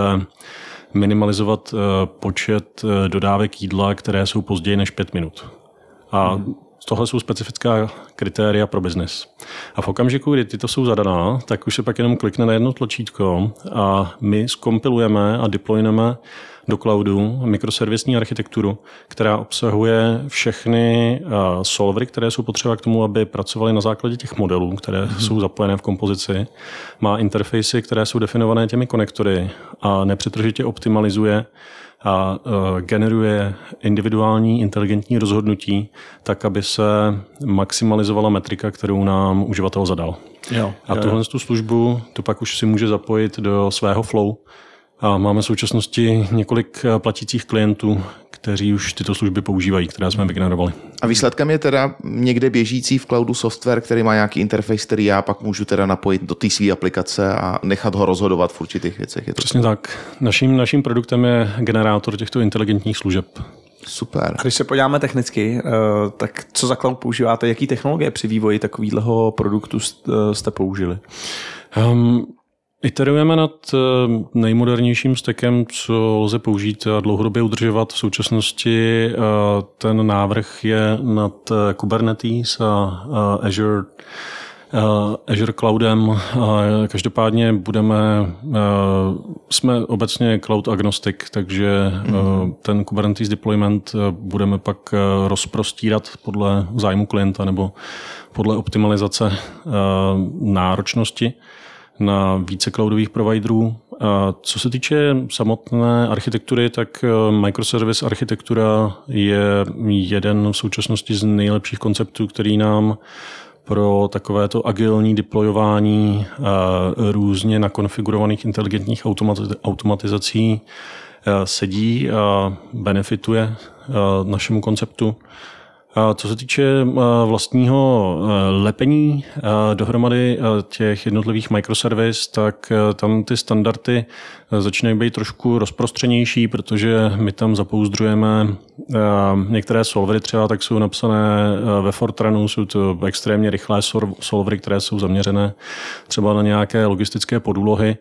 minimalizovat počet dodávek jídla, které jsou později než pět minut. A uh-huh tohle jsou specifická kritéria pro biznis. A v okamžiku, kdy tyto jsou zadaná, tak už se pak jenom klikne na jedno tlačítko a my skompilujeme a deployneme do cloudu mikroservisní architekturu, která obsahuje všechny uh, solvery, které jsou potřeba k tomu, aby pracovali na základě těch modelů, které mm-hmm. jsou zapojené v kompozici. Má interfejsy, které jsou definované těmi konektory a nepřetržitě optimalizuje a uh, generuje individuální inteligentní rozhodnutí, tak aby se maximalizovala metrika, kterou nám uživatel zadal. Jo, A tuhle tu službu to pak už si může zapojit do svého flow. A máme v současnosti několik eh, platících klientů, kteří už tyto služby používají, které jsme vygenerovali. A výsledkem je teda někde běžící v cloudu software, který má nějaký interface, který já pak můžu teda napojit do té své aplikace a nechat ho rozhodovat v určitých věcech. Je to Přesně tak. Naším, naším produktem je generátor těchto inteligentních služeb. super. A když se podíváme technicky, eh, tak co za cloud používáte? Jaký technologie při vývoji takového produktu jste- jste použili? Um, iterujeme nad eh, nejmodernějším stackem, co lze použít a dlouhodobě udržovat. V současnosti eh, ten návrh je nad eh, Kubernetes a Azure Azure Cloudem. Každopádně budeme, jsme obecně cloud agnostic, takže mm-hmm. ten Kubernetes deployment budeme pak rozprostírat podle zájmu klienta nebo podle optimalizace náročnosti na více cloudových providerů. A co se týče samotné architektury, tak eh, microservice architektura je jeden v současnosti z nejlepších konceptů, který nám pro takovéto agilní deployování eh, různě nakonfigurovaných inteligentních automati- automatizací eh, sedí a benefituje našemu konceptu. Co se týče vlastního lepení dohromady těch jednotlivých microservice, tak tam ty standardy začínají být trošku rozprostřenější, protože my tam zapouzdřujeme eh, některé solvery třeba, tak jsou napsané ve Fortranu, jsou to extrémně rychlé solvery, které jsou zaměřené třeba na nějaké logistické podúlohy.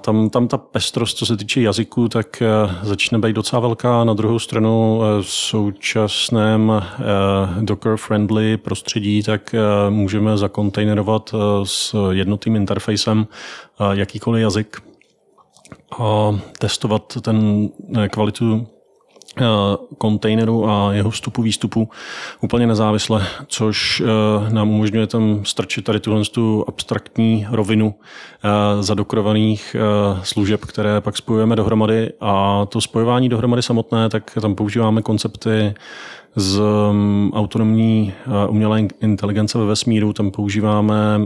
Tam, tam ta pestrost, co se týče jazyku, tak eh, začne být docela velká. Na druhou stranu eh, v současném eh, Docker-friendly prostředí, tak můžeme zakontejnerovat s jednotným interfejsem jakýkoliv jazyk a testovat ten kvalitu kontejneru a jeho vstupu, výstupu úplně nezávisle, což eh, nám umožňuje tam strčit tady tuhle tu abstraktní rovinu eh, zadokrovaných eh, služeb, které pak spojujeme dohromady a to spojování dohromady samotné, tak tam používáme koncepty z um, autonomní umělé in- inteligence ve vesmíru. Tam používáme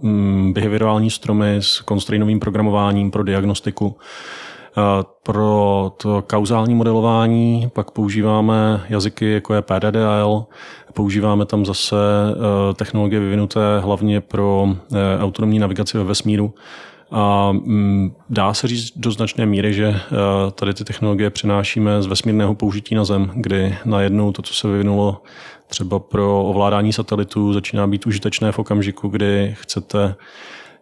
um, behaviorální stromy s constrainovým programováním pro diagnostiku. Uh, Pro to kauzální modelování pak používáme jazyky jako je PDDL, používáme tam zase uh, technologie vyvinuté hlavně pro uh, autonomní navigaci ve vesmíru. A mm, dá se říct do značné míry, že eh, tady ty technologie přinášíme z vesmírného použití na Zem, kdy najednou to, co se vyvinulo třeba pro ovládání satelitů, začíná být užitečné v okamžiku, kdy chcete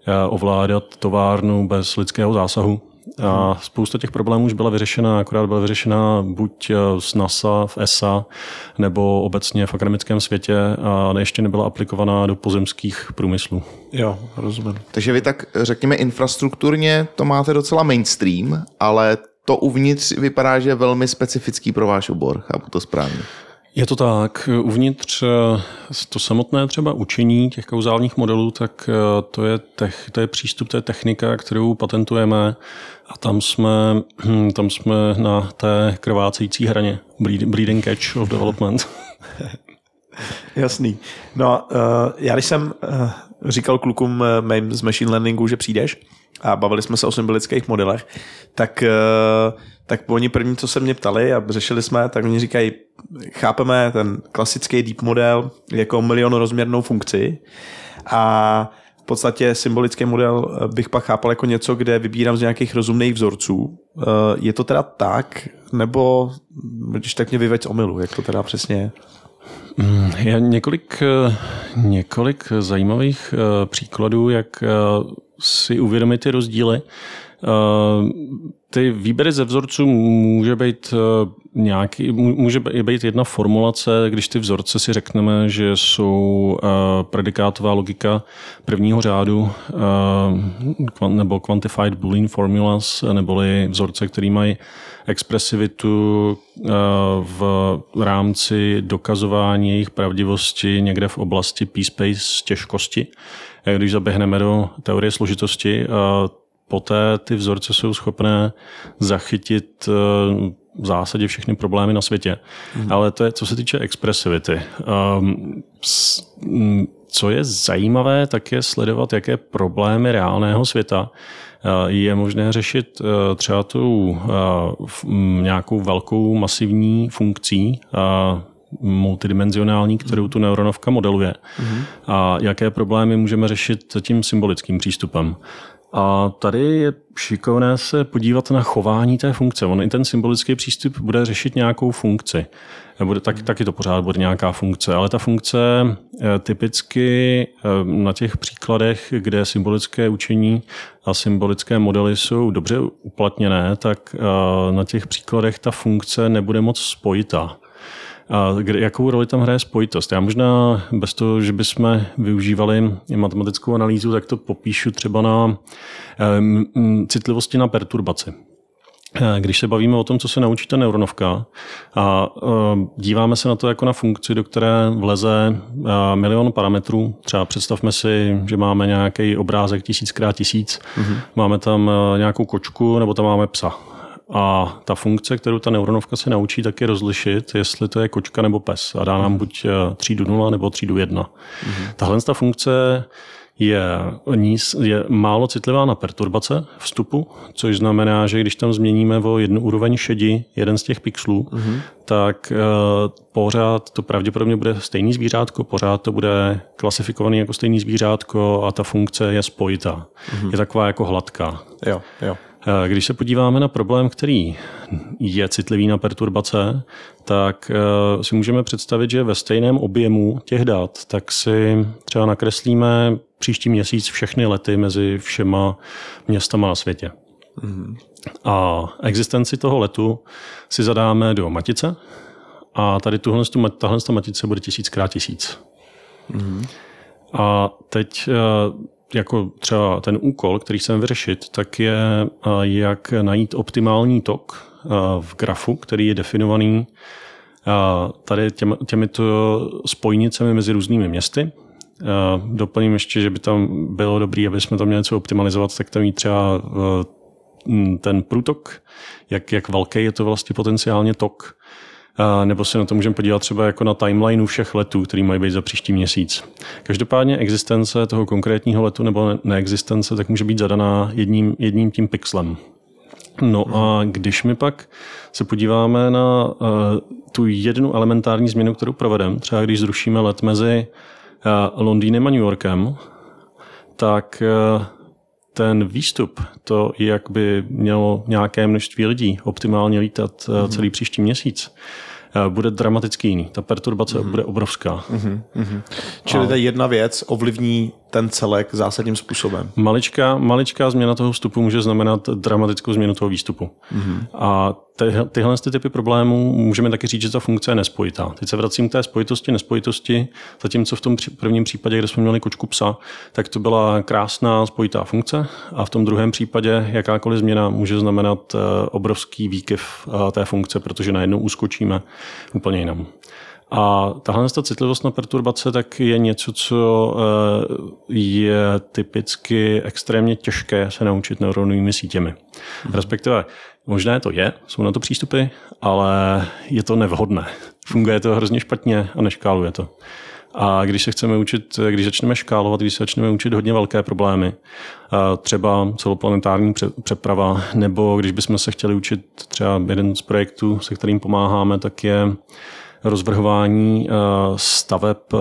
eh, ovládat továrnu bez lidského zásahu. A spousta těch problémů už byla vyřešena, akorát byla vyřešena buď eh, z NASA, v ESA, nebo obecně v akademickém světě a ještě nebyla aplikovaná do pozemských průmyslů. Jo, rozumím. Takže vy tak, řekněme, infrastrukturně to máte docela mainstream, ale to uvnitř vypadá, že je velmi specifický pro váš obor. Chápu to správně. Je to tak. Uvnitř eh, to samotné třeba učení těch kauzálních modelů, tak eh, to je, tech, to je přístup, to je technika, kterou patentujeme a tam jsme, hm, tam jsme na té krvácející hraně. Bleed- Bleeding edge of development. Jasný. No, já když jsem říkal klukům mým z machine learningu, že přijdeš a bavili jsme se o symbolických modelech, tak, uh, tak oni první, co se mě ptali a řešili jsme, tak oni říkají, chápeme ten klasický deep model jako milionorozměrnou funkci a v podstatě symbolický model eh, bych pak chápal jako něco, kde vybírám z nějakých rozumných vzorců. Eh, Je to teda tak, nebo když tak mě vyveď z omylu, jak to teda přesně je? Mm, Je několik, eh, několik zajímavých eh, příkladů, jak eh, si uvědomit ty rozdíly. Uh, ty výběry ze vzorců může být uh, nějaký, může být jedna formulace, když ty vzorce si řekneme, že jsou uh, predikátová logika prvního řádu nebo quantified boolean formulas, neboli vzorce, které mají expresivitu v rámci dokazování jejich pravdivosti někde v oblasti p-space těžkosti. Když zaběhneme do teorie složitosti, uh, poté ty vzorce jsou schopné zachytit v zásadě všechny problémy na světě. Mm. Ale to je, co se týče expresivity. Um, co je zajímavé, tak je sledovat, jaké problémy reálného světa je možné řešit třeba tu nějakou velkou masivní funkcí, multidimenzionální, kterou tu neuronovka modeluje. Mm. A jaké problémy můžeme řešit tím symbolickým přístupem. A tady je šikovné se podívat na chování té funkce. On i ten symbolický přístup bude řešit nějakou funkci. Bude, tak, taky to pořád bude nějaká funkce, ale ta funkce eh, typicky eh, na těch příkladech, kde symbolické učení a symbolické modely jsou dobře uplatněné, tak eh, na těch příkladech ta funkce nebude moc spojitá. A kde, jakou roli tam hraje spojitost? Já možná bez toho, že bychom využívali matematickou analýzu, tak to popíšu třeba na um, citlivosti na perturbaci. Když se bavíme o tom, co se naučí ta neuronovka a díváme se na to jako na funkci, do které vleze milion parametrů, třeba představme si, že máme nějaký obrázek tisíckrát tisíc, mm-hmm. máme tam nějakou kočku nebo tam máme psa. A ta funkce, kterou ta neuronovka se naučí, tak je rozlišit, jestli to je kočka nebo pes. A dá nám buď eh, třídu 0 nebo třídu 1. Mm-hmm. Tahle ta funkce je, níz, je málo citlivá na perturbace vstupu, což znamená, že když tam změníme o jednu úroveň šedi jeden z těch pixelů, mm-hmm. tak uh, pořád to pravděpodobně bude stejný zvířátko, pořád to bude klasifikovaný jako stejný zvířátko a ta funkce je spojitá. Mm-hmm. Je taková jako hladká. Jo, jo. Eh, když se podíváme na problém, který je citlivý na perturbace, tak eh, si můžeme představit, že ve stejném objemu těch dat, tak si třeba nakreslíme příští měsíc všechny lety mezi všema městama na světě. Mm-hmm. A existenci toho letu si zadáme do matice a tady tuhle, tahle matice bude tisíckrát tisíc. Mm-hmm. A teď eh, jako třeba ten úkol, který chceme vyřešit, tak je, jak najít optimální tok v grafu, který je definovaný tady těm, těmito spojnicemi mezi různými městy. Doplním ještě, že by tam bylo dobré, aby jsme tam měli něco optimalizovat, tak tam mít třeba ten průtok, jak, jak velký je to vlastně potenciálně tok, nebo se na to můžeme podívat třeba jako na timelineu všech letů, který mají být za příští měsíc. Každopádně existence toho konkrétního letu nebo neexistence tak může být zadaná jedním, jedním tím pixelem. No a když my pak se podíváme na uh, tu jednu elementární změnu, kterou provedeme, třeba když zrušíme let mezi uh, Londýnem a New Yorkem, tak uh, ten výstup, to, jak by mělo nějaké množství lidí optimálně lítat mm-hmm. celý příští měsíc, eh, bude dramaticky jiný. Ta perturbace mm-hmm. bude obrovská. Mm-hmm. Čili ta jedna věc ovlivní ten celek zásadním způsobem. Maličká, maličká změna toho vstupu může znamenat dramatickou změnu toho výstupu. Mm-hmm. A ty, tyhle ty typy problémů můžeme taky říct, že ta funkce je nespojitá. Teď se vracím k té spojitosti, nespojitosti, zatímco v tom prvním případě, kde jsme měli kočku psa, tak to byla krásná spojitá funkce a v tom druhém případě jakákoliv změna může znamenat eh, obrovský výkyv eh, té funkce, protože najednou uskočíme úplně jinam. A tahle ta citlivost na perturbace tak je něco, co eh, je typicky extrémně těžké se naučit neuronovými sítěmi. Mm-hmm. Respektive možné to je, jsou na to přístupy, ale je to nevhodné. Funguje to hrozně špatně a neškáluje to. A když se chceme učit, když začneme škálovat, když se začneme učit hodně velké problémy, třeba celoplanetární přeprava, nebo když bychom se chtěli učit třeba jeden z projektů, se kterým pomáháme, tak je rozvrhování eh, staveb eh,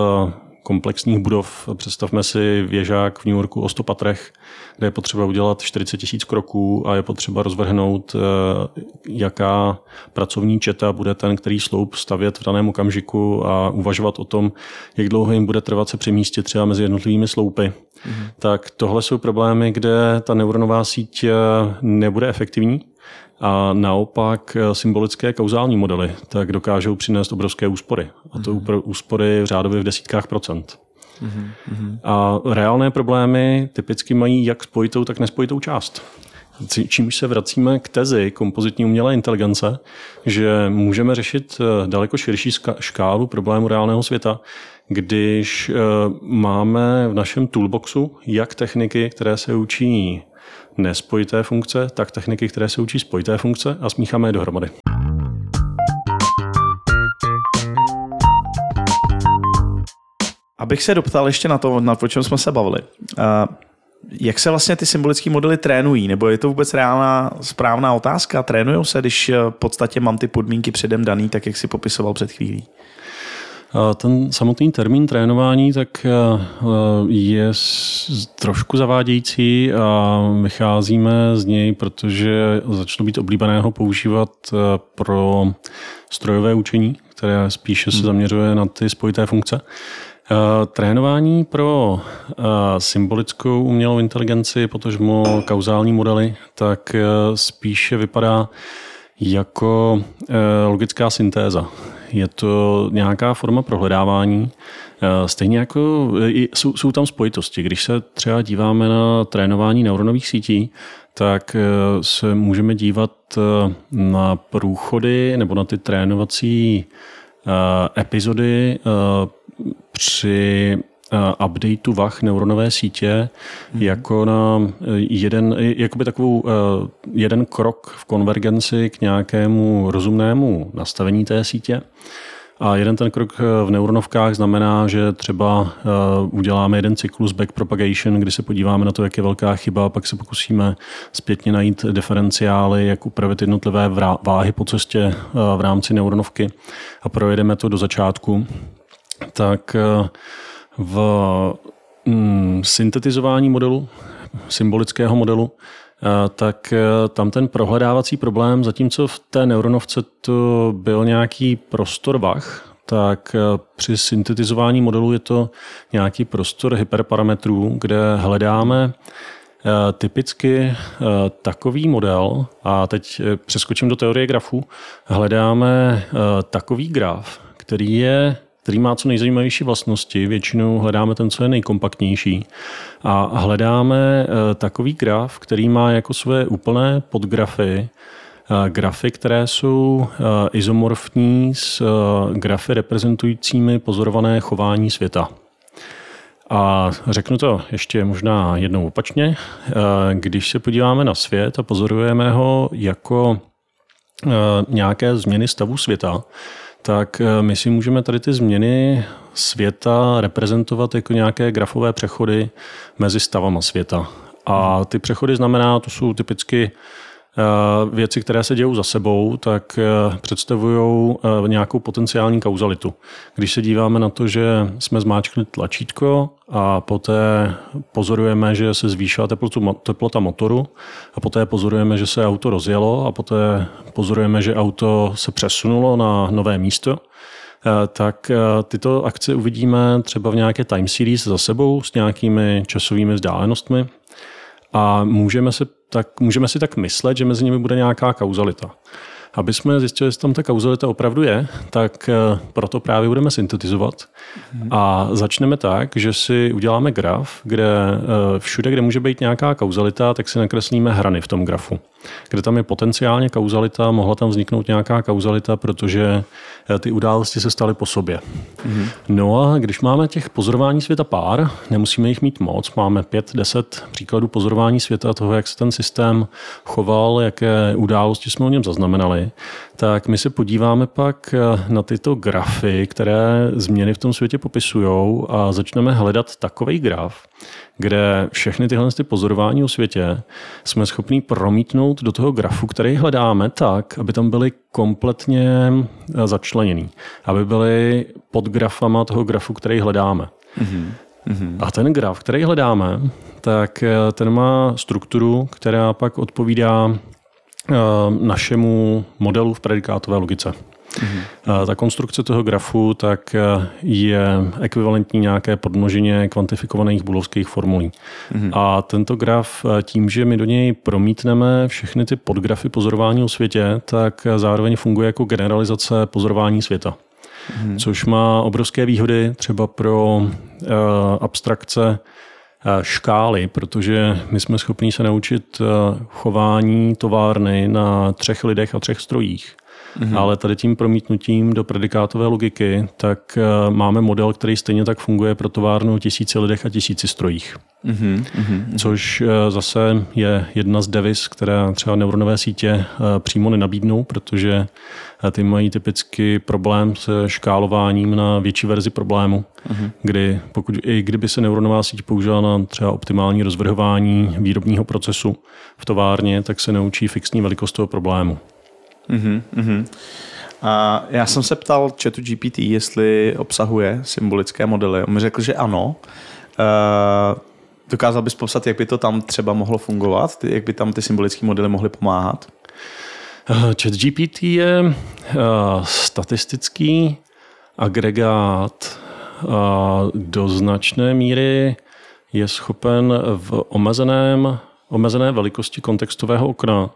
komplexních budov. Představme si věžák v New Yorku o 100 patrech, kde je potřeba udělat 40 tisíc kroků a je potřeba rozvrhnout, eh, jaká pracovní četa bude ten, který sloup stavět v daném okamžiku a uvažovat o tom, jak dlouho jim bude trvat se přemístit třeba mezi jednotlivými sloupy. Mm. Tak tohle jsou problémy, kde ta neuronová síť nebude efektivní a naopak eh, symbolické kauzální modely tak dokážou přinést obrovské úspory. A to mm-hmm. úspory v řádově v desítkách procent. Mm-hmm. A reálné problémy typicky mají jak spojitou, tak nespojitou část. Čímž se vracíme k tezi kompozitní umělé inteligence, že můžeme řešit eh, daleko širší škálu problémů reálného světa, když eh, máme v našem toolboxu jak techniky, které se učí nespojité funkce, tak techniky, které se učí spojité funkce a smícháme je dohromady. Abych se doptal ještě na to, na čem jsme se bavili. Jak se vlastně ty symbolické modely trénují? Nebo je to vůbec reálná správná otázka? Trénují se, když eh, v podstatě mám ty podmínky předem daný, tak jak si popisoval před chvílí? Ten samotný termín trénování tak eh, je trošku zavádějící a vycházíme z něj, protože začalo být oblíbeného používat eh, pro strojové učení, které spíše se hmm. zaměřuje na ty spojité funkce. Eh, trénování pro symbolickou umělou inteligenci, potažmo kauzální modely, tak spíše vypadá jako logická syntéza je to nějaká forma prohledávání. Eh, stejně jako jsou, jsou tam spojitosti. Když se třeba díváme na trénování neuronových sítí, tak eh, se můžeme dívat eh, na průchody nebo na ty trénovací epizody při updateu VAH neuronové sítě mm-hmm. jako na jeden, jakoby takovou jeden krok v konvergenci k nějakému rozumnému nastavení té sítě. A jeden ten krok v neuronovkách znamená, že třeba uděláme jeden cyklus backpropagation, kdy se podíváme na to, jak je velká chyba, a pak se pokusíme zpětně najít diferenciály, jak upravit jednotlivé váhy po cestě v rámci neuronovky a projedeme to do začátku. Tak v mm, syntetizování modelu, symbolického modelu, eh, tak eh, tam ten prohledávací problém, zatímco v té neuronovce to byl nějaký prostor vach, tak eh, při syntetizování modelu je to nějaký prostor hyperparametrů, kde hledáme typicky takový model, a teď přeskočím do teorie grafů, hledáme takový graf, který je který má co nejzajímavější vlastnosti. Většinou hledáme ten, co je nejkompaktnější. A hledáme eh, takový graf, který má jako své úplné podgrafy eh, grafy, které jsou eh, izomorfní s grafy reprezentujícími pozorované chování světa. A řeknu to ještě možná jednou opačně. Když se podíváme na svět a pozorujeme ho jako nějaké změny stavu světa, tak eh, my si můžeme tady ty změny světa reprezentovat jako nějaké grafové přechody mezi stavama světa. A ty přechody znamená, to jsou typicky věci, které se dějou za sebou, tak eh, představují eh, nějakou potenciální kauzalitu. Když se díváme na to, že jsme zmáčkli tlačítko a poté pozorujeme, že se zvýšila teplota motoru a poté pozorujeme, že se auto rozjelo a poté pozorujeme, že auto se přesunulo na nové místo, tak tyto akce uvidíme třeba v nějaké time series za sebou s nějakými časovými vzdálenostmi a můžeme, se tak, můžeme si tak myslet, že mezi nimi bude nějaká kauzalita. Aby jsme zjistili, jestli tam ta kauzalita opravdu je, tak eh, proto právě budeme syntetizovat. A začneme tak, že si uděláme graf, kde eh, všude, kde může být nějaká kauzalita, tak si nakreslíme hrany v tom grafu. Kde tam je potenciálně kauzalita, mohla tam vzniknout nějaká kauzalita, protože ty události se staly po sobě. Mm-hmm. No a když máme těch pozorování světa pár, nemusíme jich mít moc, máme pět, deset příkladů pozorování světa toho, jak se ten systém choval, jaké události jsme o něm zaznamenali, tak my se podíváme pak eh, na tyto grafy, které změny v tom světě popisují a začneme hledat takový graf, kde všechny tyhle ty pozorování o světě jsme schopni promítnout do toho grafu, který hledáme tak, aby tam byly kompletně eh, začleněný, aby byly pod grafama toho grafu, který hledáme. Mm-hmm. A ten graf, který hledáme, tak eh, ten má strukturu, která pak odpovídá eh, našemu modelu v predikátové logice. Mm-hmm. Ta konstrukce toho grafu tak eh, je ekvivalentní nějaké podmnožině kvantifikovaných bulovských formulí. Mm-hmm. A tento graf tím, že my do něj promítneme všechny ty podgrafy pozorování o světě, tak zároveň funguje jako generalizace pozorování světa. Mm-hmm. Což má obrovské výhody třeba pro uh, abstrakce škály, protože my jsme schopni se naučit chování továrny na třech lidech a třech strojích. Mm-hmm. Ale tady tím promítnutím do predikátové logiky, tak máme model, který stejně tak funguje pro továrnu tisíci lidech a tisíci strojích. Mm-hmm. Což zase je jedna z devis, která třeba neuronové sítě přímo nenabídnou, protože ty mají typicky problém se škálováním na větší verzi problému, uh-huh. kdy pokud i kdyby se neuronová síť použila na třeba optimální rozvrhování výrobního procesu v továrně, tak se naučí fixní velikost toho problému. Uh-huh, uh-huh. A já jsem se ptal chatu GPT, jestli obsahuje symbolické modely. On mi řekl, že ano. Uh, dokázal bys popsat, jak by to tam třeba mohlo fungovat? Jak by tam ty symbolické modely mohly pomáhat? Eh, ChatGPT je uh, statistický agregát a do značné míry je schopen v omezeném, omezené velikosti kontextového okna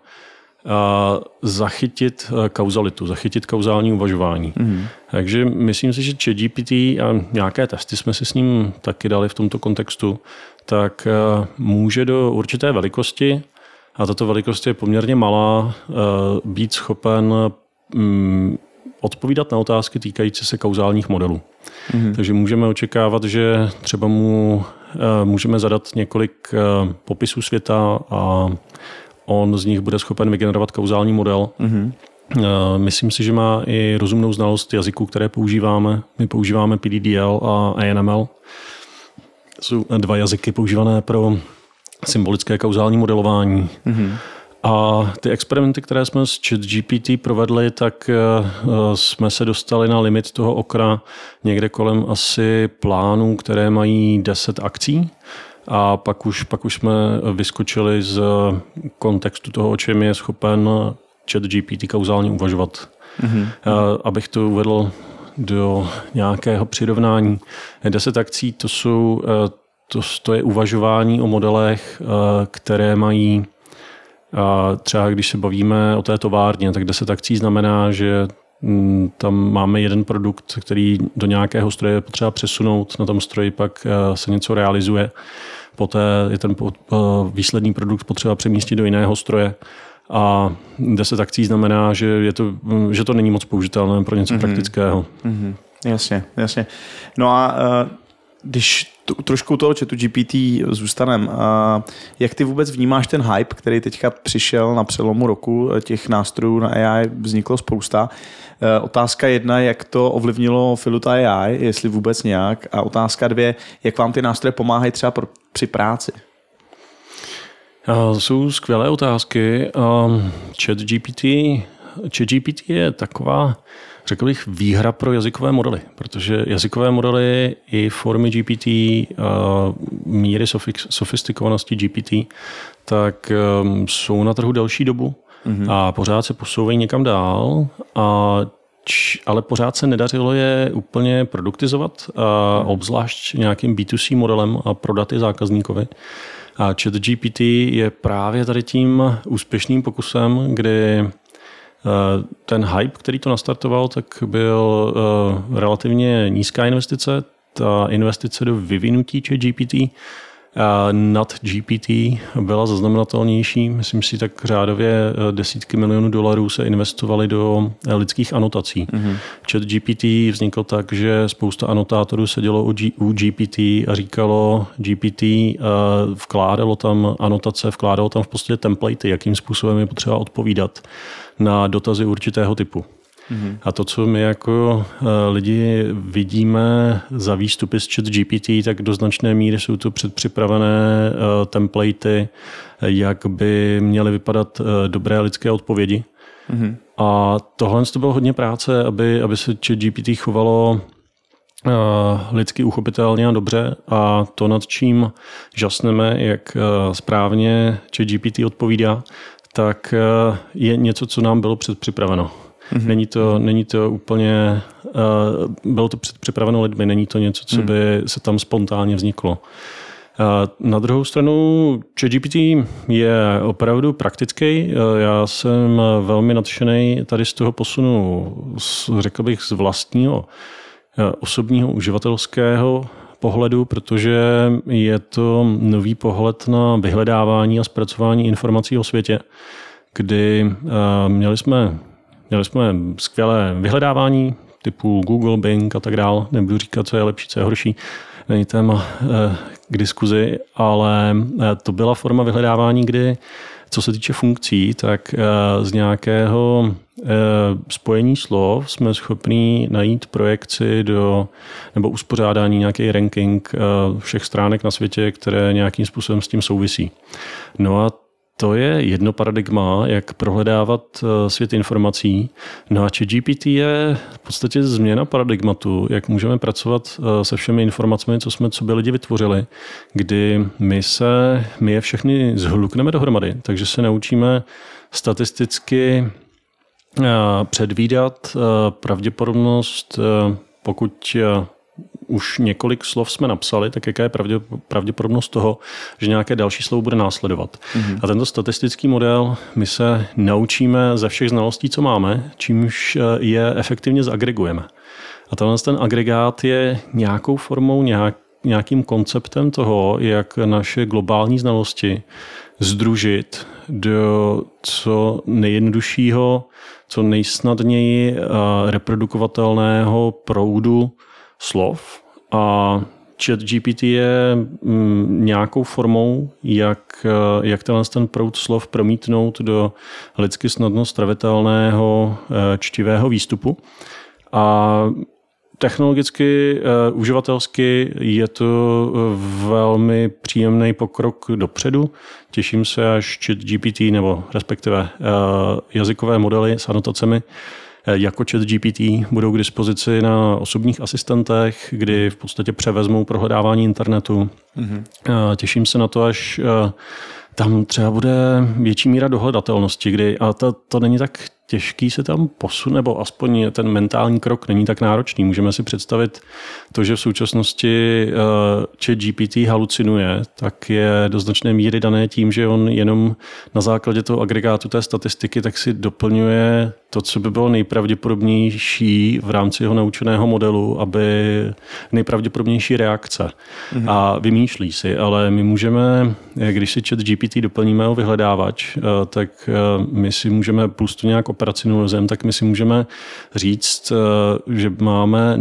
zachytit kauzalitu, zachytit kauzální uvažování. Mm. Takže myslím si, že ChatGPT a nějaké testy jsme si s ním taky dali v tomto kontextu, tak může do určité velikosti a tato velikost je poměrně malá, eh, být schopen mm, odpovídat na otázky týkající se kauzálních modelů. Mm-hmm. Takže můžeme očekávat, že třeba mu eh, můžeme zadat několik eh, popisů světa a on z nich bude schopen vygenerovat kauzální model. Mm-hmm. Myslím si, že má i rozumnou znalost jazyků, které používáme. My používáme PDDL a ANML. Jsou dva jazyky používané pro symbolické kauzální modelování. Mm-hmm. A ty experimenty, které jsme s ChatGPT provedli, tak eh, jsme se dostali na limit toho okra někde kolem asi plánů, které mají 10 akcí. A pak už, pak už jsme vyskočili z kontextu toho, o čem je schopen ChatGPT kauzálně uvažovat. Mm-hmm. Abych to uvedl do nějakého přirovnání. 10 akcí to jsou eh, to, to je uvažování o modelech, eh, které mají třeba když se bavíme o té továrně, tak 10 akcí znamená, že tam máme jeden produkt, který do nějakého stroje je potřeba přesunout, na tom stroji pak eh, se něco realizuje, poté je ten eh, výsledný produkt potřeba přemístit do jiného stroje a 10 akcí znamená, že, je to, mm, že to není moc použitelné pro něco mm-hmm. praktického. Mm-hmm. Jasně, jasně. No a když tu, trošku toho chatu GPT zůstanem, jak ty vůbec vnímáš ten hype, který teďka přišel na přelomu roku, těch nástrojů na AI vzniklo spousta. E, otázka jedna, jak to ovlivnilo Filuta AI, jestli vůbec nějak. A otázka dvě, jak vám ty nástroje pomáhají třeba pro, při práci? To jsou skvělé otázky. Chat GPT, Chat GPT je taková řekl bych, výhra pro jazykové modely, protože jazykové modely i formy GPT, míry sofistikovanosti GPT, tak um, jsou na trhu delší dobu mm-hmm. a pořád se posouvají někam dál a ale pořád se nedařilo je úplně produktizovat, a obzvlášť nějakým B2C modelem a prodat je zákazníkovi. A ChatGPT je právě tady tím úspěšným pokusem, kdy ten hype, který to nastartoval, tak byl eh, relativně nízká investice. Ta investice do vyvinutí GPT nad GPT byla zaznamenatelnější. Myslím si, tak řádově eh, desítky milionů dolarů se investovaly do lidských anotací. Mm-hmm. Chat GPT vznikl tak, že spousta anotátorů sedělo u GPT a říkalo GPT, vkládalo tam anotace, vkládalo tam v podstatě templatey, jakým způsobem je potřeba odpovídat na dotazy určitého typu. Mm-hmm. A to, co my jako uh, lidi vidíme za výstupy z chat GPT, tak do značné míry jsou to předpřipravené uh, templatey, jak by měly vypadat uh, dobré lidské odpovědi. Mm-hmm. A tohle to bylo hodně práce, aby, aby se chat GPT chovalo lidsky uchopitelně a dobře a to, nad čím žasneme, jak správně chat GPT odpovídá, tak je něco, co nám bylo předpřipraveno. Mm-hmm. Není, to, není to úplně, uh, bylo to připraveno lidmi, není to něco, co mhm. by se tam spontánně vzniklo. Uh, na druhou stranu ChatGPT je opravdu praktický. Uh, já jsem velmi nadšený tady z toho posunu, z, řekl bych, z vlastního osobního uživatelského pohledu, protože je to nový pohled na vyhledávání a zpracování informací o světě, kdy měli jsme Měli jsme skvělé vyhledávání typu Google, Bing a tak dále. Nebudu říkat, co je lepší, co je horší. Není téma eh, k diskuzi, ale eh, to byla forma vyhledávání, kdy co se týče funkcí, tak eh, z nějakého spojení slov jsme schopni najít projekci do, nebo uspořádání nějaký ranking všech stránek na světě, které nějakým způsobem s tím souvisí. No a to je jedno paradigma, jak prohledávat eh, svět informací. No a GPT je v podstatě změna paradigmatu, jak můžeme pracovat eh, se všemi informacemi, co jsme, co by lidi vytvořili, kdy my se, my je všechny zhlukneme dohromady, takže se naučíme statisticky eh, předvídat pravděpodobnost, pokud už několik slov jsme napsali, tak jaká je pravděpodobnost toho, že nějaké další slovo bude následovat. Mm-hmm. A tento statistický model my se naučíme ze všech znalostí, co máme, čímž eh, je efektivně zagregujeme. A tenhle ten agregát je nějakou formou, nějak, nějakým konceptem toho, jak naše globální znalosti združit do co nejjednoduššího, co nejsnadněji eh, reprodukovatelného proudu slov a chat GPT je mm, nějakou formou, jak, eh, jak tenhle ten proud slov promítnout do lidsky snadno stravitelného eh, čtivého výstupu. A technologicky, uh, uživatelsky je to velmi příjemný pokrok dopředu. Těším se, až chat GPT nebo respektive uh, jazykové modely s anotacemi jako chat GPT budou k dispozici na osobních asistentech, kdy v podstatě převezmou prohledávání internetu. Mm-hmm. Těším se na to, až eh, tam třeba bude větší míra dohledatelnosti, kdy, a to, to není tak těžký se tam posun, nebo aspoň ten mentální krok není tak náročný. Můžeme si představit to, že v současnosti uh, chat GPT halucinuje, tak je do značné míry dané tím, že on jenom na základě toho agregátu té statistiky tak si doplňuje to, co by bylo nejpravděpodobnější v rámci jeho naučeného modelu, aby nejpravděpodobnější reakce. Mm-hmm. A vymýšlí si, ale my můžeme, když si chat GPT doplníme o vyhledávač, uh, tak my si můžeme plus to nějak operacionalizujeme, tak my si můžeme říct, eh, že máme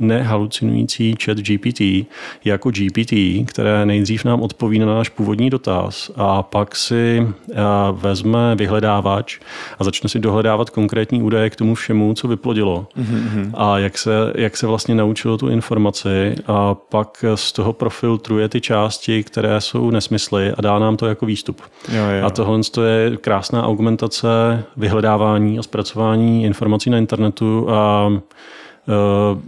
nehalucinující chat GPT jako GPT, které nejdřív nám odpoví na náš původní dotaz a pak si eh, vezme vyhledávač a začne si dohledávat konkrétní údaje k tomu všemu, co vyplodilo mm-hmm. a jak se, jak se vlastně naučilo tu informaci a pak z toho profiltruje ty části, které jsou nesmysly a dá nám to jako výstup. Jo, jo. A tohle je krásná augmentace vyhledávání vyhledávání a zpracování informací na internetu a e,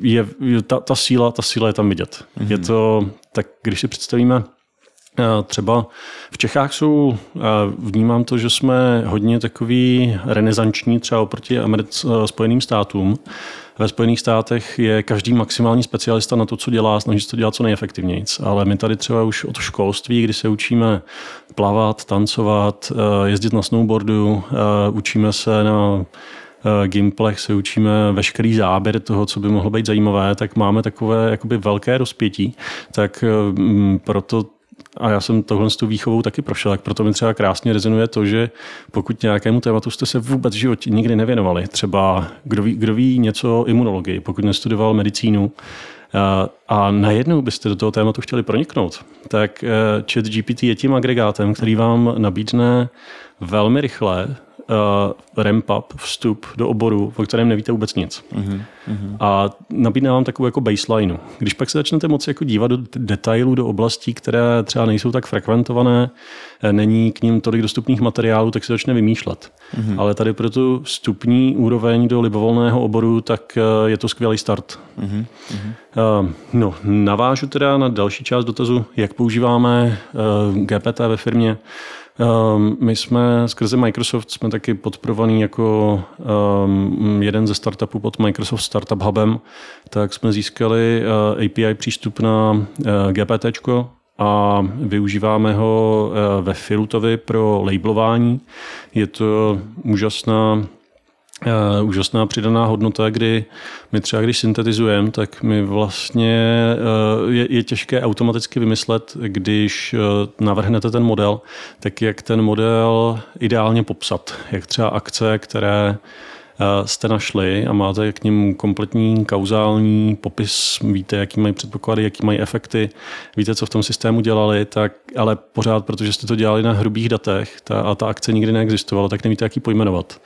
je, ta, ta, síla, ta síla je tam vidět. Mm-hmm. Je to, tak když si představíme, e, Třeba v Čechách jsou, vnímám to, že jsme hodně takový renesanční třeba oproti Americ, e, Spojeným státům. Ve Spojených státech je každý maximální specialista na to, co dělá, snaží se to dělat co nejefektivněji. Ale my tady třeba už od školství, kdy se učíme plavat, tancovat, eh, jezdit na snowboardu, eh, učíme se na eh, gimplech se učíme veškerý záběr toho, co by mohlo být zajímavé, tak máme takové jakoby velké rozpětí, tak proto a já jsem tohle s tou výchovou taky prošel, tak proto mi třeba krásně rezonuje to, že pokud nějakému tématu jste se vůbec v životě nikdy nevěnovali, třeba kdo ví, kdo ví něco o imunologii, pokud nestudoval medicínu, a najednou byste do toho tématu chtěli proniknout, tak chat GPT je tím agregátem, který vám nabídne velmi rychle uh, ramp up, vstup do oboru, o kterém nevíte vůbec nic. Uh-huh. A nabídne vám takovou jako baseline. Když pak se začnete moci jako dívat do detailů, do oblastí, které třeba nejsou tak frekventované, eh, není k ním tolik dostupných materiálů, tak se začne vymýšlet. Uh-huh. Ale tady pro tu vstupní úroveň do libovolného oboru, tak eh, je to skvělý start. Uh-huh. Uh, no, navážu teda na další část dotazu, jak používáme uh, GPT ve firmě. Um, my jsme skrze Microsoft jsme taky podporovaný jako um, jeden ze startupů pod Microsoft Startup Hubem, tak jsme získali uh, API přístup na uh, GPT a využíváme ho uh, ve Filutovi pro labelování. Je to úžasná Uh, úžasná přidaná hodnota, kdy my třeba, když syntetizujeme, tak my vlastně uh, je, je těžké automaticky vymyslet, když uh, navrhnete ten model, tak jak ten model ideálně popsat. Jak třeba akce, které jste našli a máte k ním kompletní kauzální popis, víte, jaký mají předpoklady, jaký mají efekty, víte, co v tom systému dělali, tak, ale pořád, protože jste to dělali na hrubých datech ta, a ta akce nikdy neexistovala, tak nevíte, jak ji pojmenovat.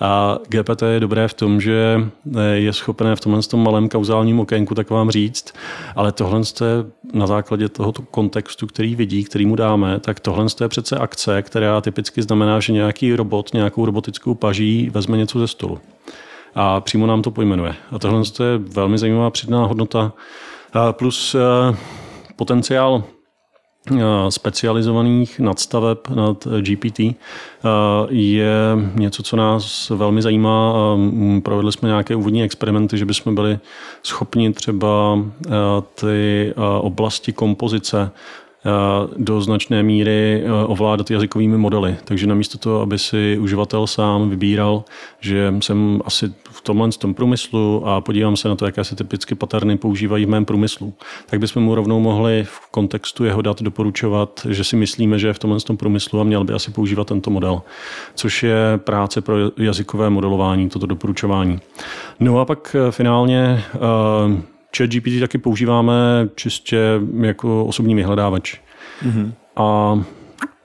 A GPT je dobré v tom, že eh, je schopné v tomhle tom malém kauzálním okénku tak vám říct, ale tohle je na základě tohoto kontextu, který vidí, který mu dáme, tak tohle je přece akce, která typicky znamená, že nějaký robot, nějakou robotickou paží vezme něco ze stolu. A přímo nám to pojmenuje. A tohle je velmi zajímavá přidaná hodnota. Plus eh, potenciál specializovaných nadstaveb nad GPT eh, je něco, co nás velmi zajímá. Provedli jsme nějaké úvodní experimenty, že bychom byli schopni třeba eh, ty oblasti kompozice Eh, do značné míry eh, ovládat jazykovými modely. Takže namísto toho, aby si uživatel sám vybíral, že jsem asi v tomhle tom průmyslu a podívám se na to, jaké se typicky paterny používají v mém průmyslu, tak bychom mu rovnou mohli v kontextu jeho dat doporučovat, že si myslíme, že je v tomhle tom průmyslu a měl by asi používat tento model, což je práce pro jazykové modelování, toto doporučování. No a pak eh, finálně Chat GPT taky používáme čistě jako osobní vyhledávač. Mm-hmm. A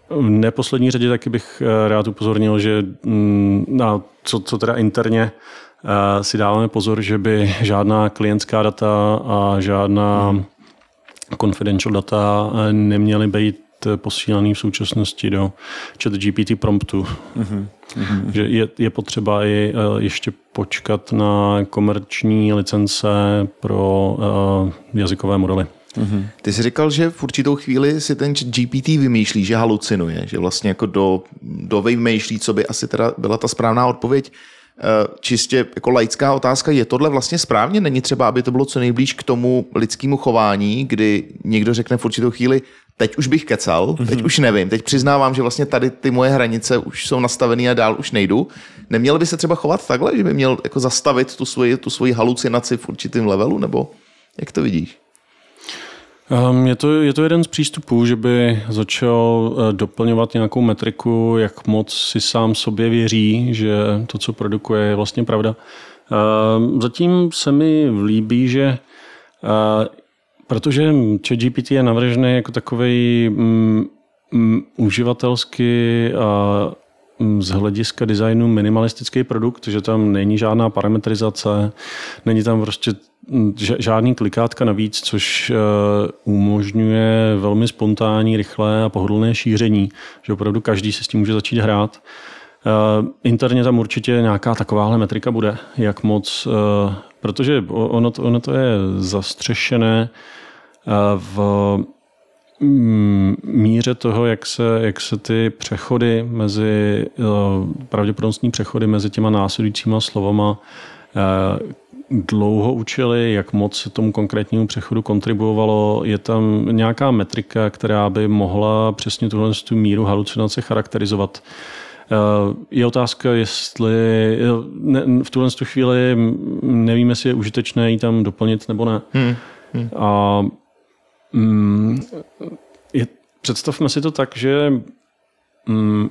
v neposlední řadě taky bych eh, rád upozornil, že mm, na co, co teda interně eh, si dáváme pozor, že by žádná klientská data a žádná mm. confidential data eh, neměly být posílaný v současnosti do chat GPT promptu. Mm-hmm. Že je, je potřeba i ještě počkat na komerční licence pro jazykové modely. Mm-hmm. Ty jsi říkal, že v určitou chvíli si ten GPT vymýšlí, že halucinuje, že vlastně jako do, do vymýšlí, co by asi teda byla ta správná odpověď. Eh, čistě jako laická otázka, je tohle vlastně správně? Není třeba, aby to bylo co nejblíž k tomu lidskému chování, kdy někdo řekne v určitou chvíli, teď už bych kecal, mm-hmm. teď už nevím, teď přiznávám, že vlastně tady ty moje hranice už jsou nastavené a dál už nejdu. Neměl by se třeba chovat takhle, že by měl jako zastavit tu svoji, tu svoji halucinaci v určitém levelu, nebo jak to vidíš? Um, je, to, je to jeden z přístupů, že by začal uh, doplňovat nějakou metriku, jak moc si sám sobě věří, že to, co produkuje, je vlastně pravda. Um, zatím se mi líbí, že uh, protože ChatGPT je navržený jako takový um, um, uživatelsky a z hlediska designu minimalistický produkt, že tam není žádná parametrizace, není tam prostě žádný klikátka navíc, což eh, umožňuje velmi spontánní, rychlé a pohodlné šíření, že opravdu každý se s tím může začít hrát. Eh, interně tam určitě nějaká takováhle metrika bude, jak moc, eh, protože ono to, ono to je zastřešené v mm, míře toho, jak se, jak se ty přechody mezi, pravděpodobnostní přechody mezi těma následujícíma slovama dlouho učili, jak moc se tomu konkrétnímu přechodu kontribuovalo. Je tam nějaká metrika, která by mohla přesně tuhle tu míru halucinace charakterizovat. Eh, je otázka, jestli v tuhle tu chvíli nevíme, jestli je užitečné ji tam doplnit nebo ne. Hmm. Hmm. A mm, je, představme si to tak, že mm,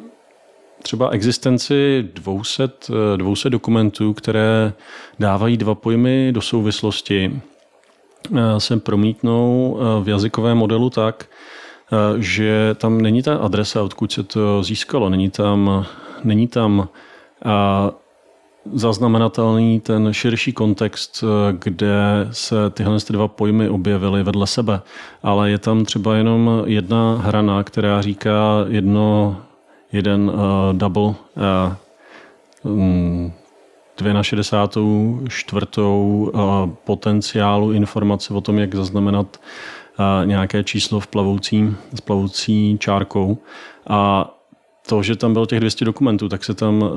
třeba existenci 200, 200 dokumentů, které dávají dva pojmy do souvislosti, eh, se promítnou eh, v jazykovém modelu tak, eh, že tam není ta adresa, odkud se to získalo, není tam není tam a, zaznamenatelný ten širší kontext, kde se tyhle dva pojmy objevily vedle sebe. Ale je tam třeba jenom jedna hrana, která říká jedno, jeden uh, double uh, dvě na 64. Uh, potenciálu informace o tom, jak zaznamenat uh, nějaké číslo v plavoucí, s plavoucí čárkou. A to, že tam bylo těch 200 dokumentů, tak se tam uh,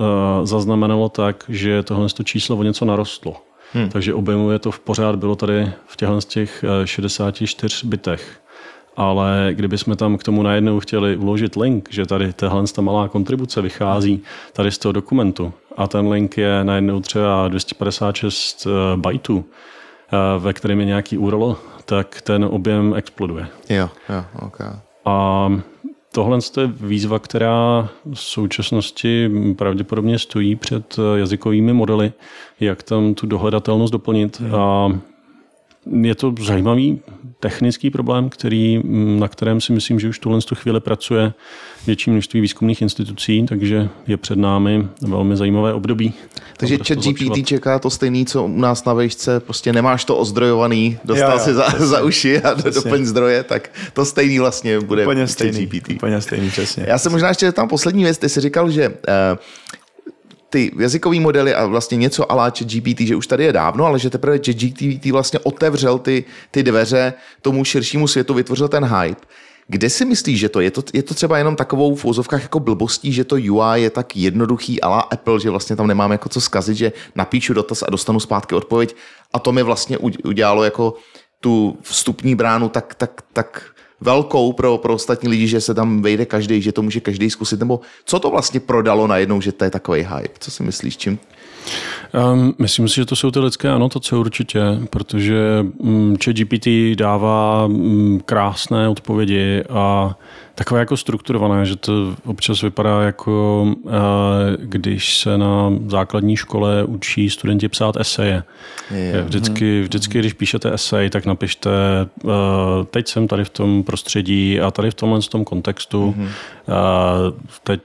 zaznamenalo tak, že tohle to číslo o něco narostlo. Hmm. Takže objemuje to v pořád bylo tady v těchto z těch 64 bitech. Ale kdybychom tam k tomu najednou chtěli vložit link, že tady tahle ta malá kontribuce vychází tady z toho dokumentu a ten link je najednou třeba 256 eh, bajtů, eh, ve kterém je nějaký URL, tak ten objem exploduje. Jo, jo, okay. A Tohle je výzva, která v současnosti pravděpodobně stojí před jazykovými modely, jak tam tu dohledatelnost doplnit. A je to zajímavý technický problém, který, na kterém si myslím, že už tuhle chvíli pracuje větší množství výzkumných institucí, takže je před námi velmi zajímavé období. Takže chat GPT čeká to stejný, co u nás na vejšce, prostě nemáš to ozdrojovaný, dostal jo, jo, si za, za uši a přesně. doplň zdroje, tak to stejný vlastně bude úplně stejný, GPT. Úplně stejný, přesně. Já jsem možná ještě tam poslední věc, ty jsi říkal, že uh, ty jazykové modely a vlastně něco ala GPT, že už tady je dávno, ale že teprve GPT vlastně otevřel ty, ty dveře tomu širšímu světu, vytvořil ten hype. Kde si myslíš, že to je? To, je to třeba jenom takovou v úzovkách jako blbostí, že to UI je tak jednoduchý ala Apple, že vlastně tam nemám jako co zkazit, že napíšu dotaz a dostanu zpátky odpověď a to mi vlastně udělalo jako tu vstupní bránu tak, tak, tak velkou pro, pro ostatní lidi, že se tam vejde každý, že to může každý zkusit, nebo co to vlastně prodalo najednou, že to je takový hype? Co si myslíš, čím? Um, myslím si, že to jsou ty lidské anotace určitě, protože um, ChatGPT dává um, krásné odpovědi a takové jako strukturované, že to občas vypadá jako uh, když se na základní škole učí studenti psát eseje. Yeah. Vždycky, vždycky, když píšete esej, tak napište uh, teď jsem tady v tom prostředí a tady v tomhle tom kontextu. Mm-hmm. Uh, teď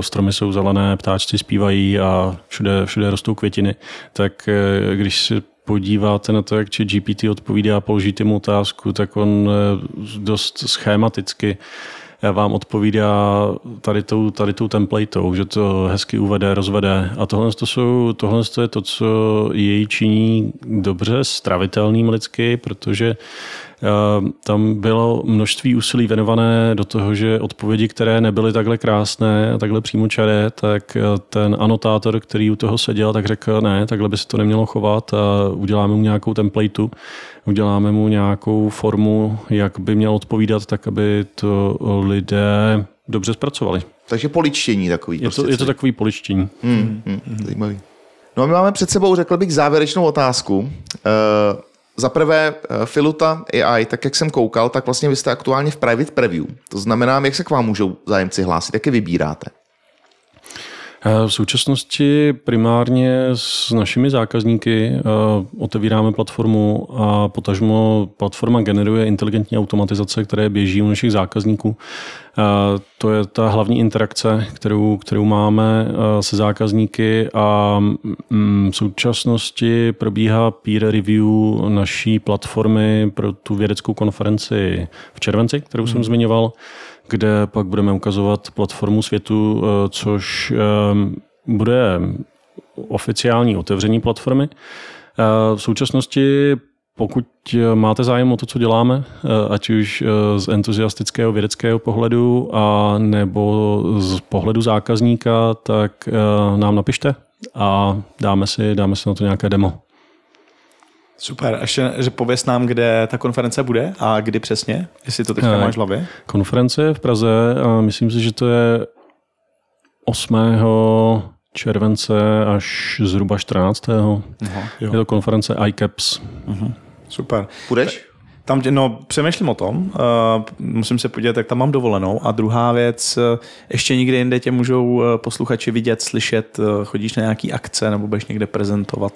stromy jsou zelené, ptáčci zpívají a všude, všude rostou květiny. Tak když si podíváte na to, jak či GPT odpovídá položíte mu otázku, tak on eh, dost schematicky eh, vám odpovídá tady tou, tady tou templatou, že to hezky uvede, rozvede. A tohle, to jsou, tohle to je to, co jej činí dobře stravitelným lidsky, protože tam bylo množství úsilí věnované do toho, že odpovědi, které nebyly takhle krásné a takhle přímočaré, tak eh, ten anotátor, který u toho seděl, tak řekl, ne, takhle by se to nemělo chovat uděláme mu nějakou templateu, uděláme mu nějakou formu, jak by měl odpovídat, tak aby to lidé dobře zpracovali. Takže poličtění takový. Je, prostě to, je to takový poličtění. Hmm, hmm, zajímavý. No a my máme před sebou, řekl bych, závěrečnou otázku. Uh, za prvé, eh, Filuta AI, tak jak jsem koukal, tak vlastně vy jste aktuálně v private preview. To znamená, jak se k vám můžou zájemci hlásit, jak je vybíráte? Eh, v současnosti primárně s našimi zákazníky eh, otevíráme platformu a potažmo platforma generuje inteligentní automatizace, které běží u našich zákazníků. Eh, to je ta hlavní interakce, kterou, kterou máme se zákazníky a mm, v současnosti probíhá peer review naší platformy pro tu vědeckou konferenci v červenci, kterou jsem hmm. zmiňoval kde pak budeme ukazovat platformu světu, eh, což eh, bude oficiální otevření platformy. Eh, v současnosti pokud máte zájem o to, co děláme, ať už z entuziastického vědeckého pohledu a nebo z pohledu zákazníka, tak nám napište a dáme si, dáme si na to nějaké demo. Super. A ještě že pověs nám, kde ta konference bude a kdy přesně, jestli to teďka máš v hlavě. Konference je v Praze a myslím si, že to je 8 července až zhruba 14. Aha, je to konference iCaps. Uh-huh. Super. Půjdeš? Tam, no, přemýšlím o tom, uh, musím se podívat, jak tam mám dovolenou. A druhá věc, uh, ještě nikdy jinde tě můžou uh, posluchači vidět, slyšet, uh, chodíš na nějaký akce nebo budeš někde prezentovat?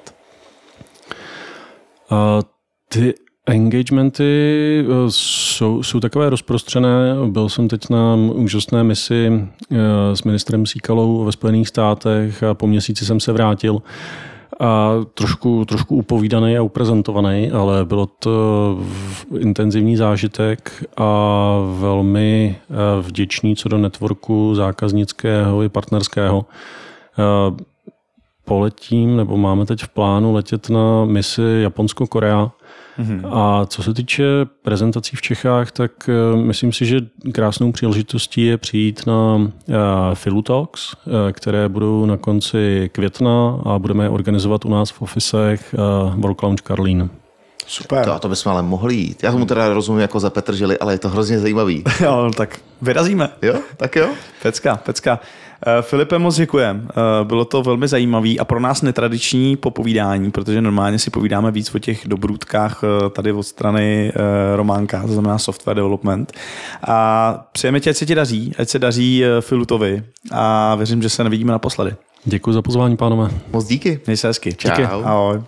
Uh, ty Engagementy eh, jsou, jsou takové rozprostřené. Byl jsem teď na úžasné misi eh, s ministrem Síkalou ve Spojených státech a po měsíci jsem se vrátil a trošku, trošku upovídaný a uprezentovaný, ale bylo to intenzivní zážitek a velmi eh, vděčný co do networku zákaznického i partnerského. Poletím, nebo máme teď v plánu letět na misi Japonsko-Korea, Mm-hmm. A co se týče prezentací v Čechách, tak uh, myslím si, že krásnou příležitostí je přijít na uh, Philu Talks, uh, které budou na konci května a budeme je organizovat u nás v ofisech World Lounge Karlín. Super. To, to bychom ale mohli jít. Já tomu teda rozumím jako za Petržili, ale je to hrozně zajímavý. jo, tak vyrazíme. Jo, tak jo. Pecka, pecka. Eh, Filipe, moc děkujem. Eh, bylo to velmi zajímavý a pro nás netradiční popovídání, protože normálně si povídáme víc o těch dobrůdkách eh, tady od strany Románka, to znamená software development. A přejeme ti, ať se ti daří, ať se daří Filutovi a věřím, že se nevidíme naposledy. Děkuji za pozvání, pánové. Moc díky. Měj se hezky. Čau. Díky. Ahoj.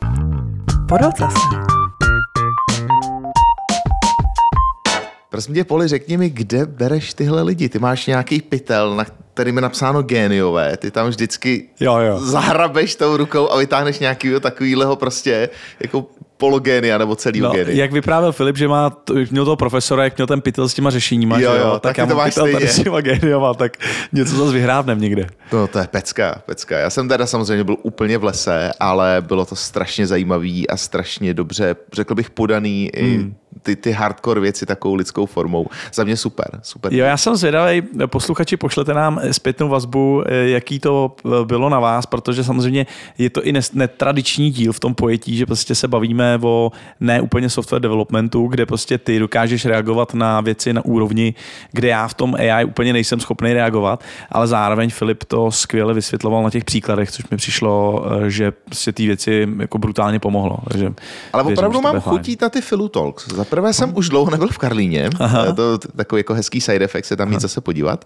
Prosím tě, Poli, řekni mi, kde bereš tyhle lidi? Ty máš nějaký pytel, na kterým je napsáno géniové. Ty tam vždycky jo, jo. zahrabeš tou rukou a vytáhneš nějakého takového prostě jako pologénia nebo celý no, gény. Jak vyprávěl Filip, že má, měl toho profesora, jak měl ten pytel s těma řešeníma, jo, že jo, tak, tak já to máš pytel tady s těma géniova, tak něco zase vyhrávnem někde. No to je pecka, pecka. Já jsem teda samozřejmě byl úplně v lese, ale bylo to strašně zajímavý a strašně dobře, řekl bych, podaný hmm. i ty, ty hardcore věci takovou lidskou formou. Za mě super, super. Jo, já jsem zvědavý, posluchači, pošlete nám zpětnou vazbu, jaký to bylo na vás, protože samozřejmě je to i netradiční díl v tom pojetí, že prostě se bavíme o ne úplně software developmentu, kde prostě ty dokážeš reagovat na věci na úrovni, kde já v tom AI úplně nejsem schopný reagovat, ale zároveň Filip to skvěle vysvětloval na těch příkladech, což mi přišlo, že se ty věci jako brutálně pomohlo. Takže ale opravdu mám chutít na ty Filu Talks. Za prvé jsem už dlouho nebyl v Karlíně, Aha. to takový jako hezký side effect se tam mít zase podívat.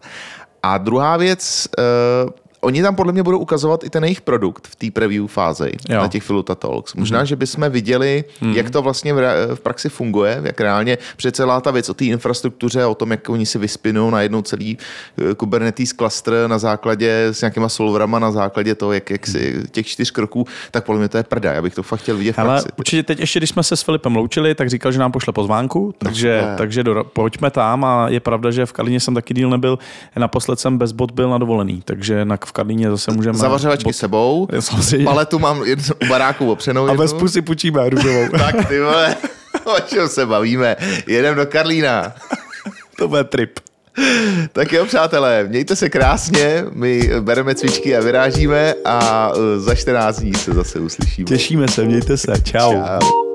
A druhá věc, uh, Oni tam podle mě budou ukazovat i ten jejich produkt v té preview fázi jo. na těch Filuta Talks. Možná, mm-hmm. že bychom viděli, mm-hmm. jak to vlastně v, v praxi funguje, jak reálně přece celá ta věc o té infrastruktuře, o tom, jak oni si vyspinou na jednou celý eh, Kubernetes cluster na základě s nějakýma solverama, na základě toho, jak, jak si těch čtyř kroků, tak podle mě to je prda. Já bych to fakt chtěl vidět v praxi. Ale určitě teď ještě, když jsme se s Filipem loučili, tak říkal, že nám pošle pozvánku, takže, no, takže do, pojďme tam a je pravda, že v Kalině jsem taky díl nebyl, naposled jsem bez bod byl na dovolený, takže na, v Karlíně zase můžeme... Zavařovačky sebou, samozřejmě. paletu mám jednu baráku opřenou. A bez pusy půjčíme růžovou. tak ty vole, o čem se bavíme? Jedem do Karlína. to bude trip. Tak jo, přátelé, mějte se krásně, my bereme cvičky a vyrážíme a za 14 dní se zase uslyšíme. Těšíme se, mějte se, čau. čau.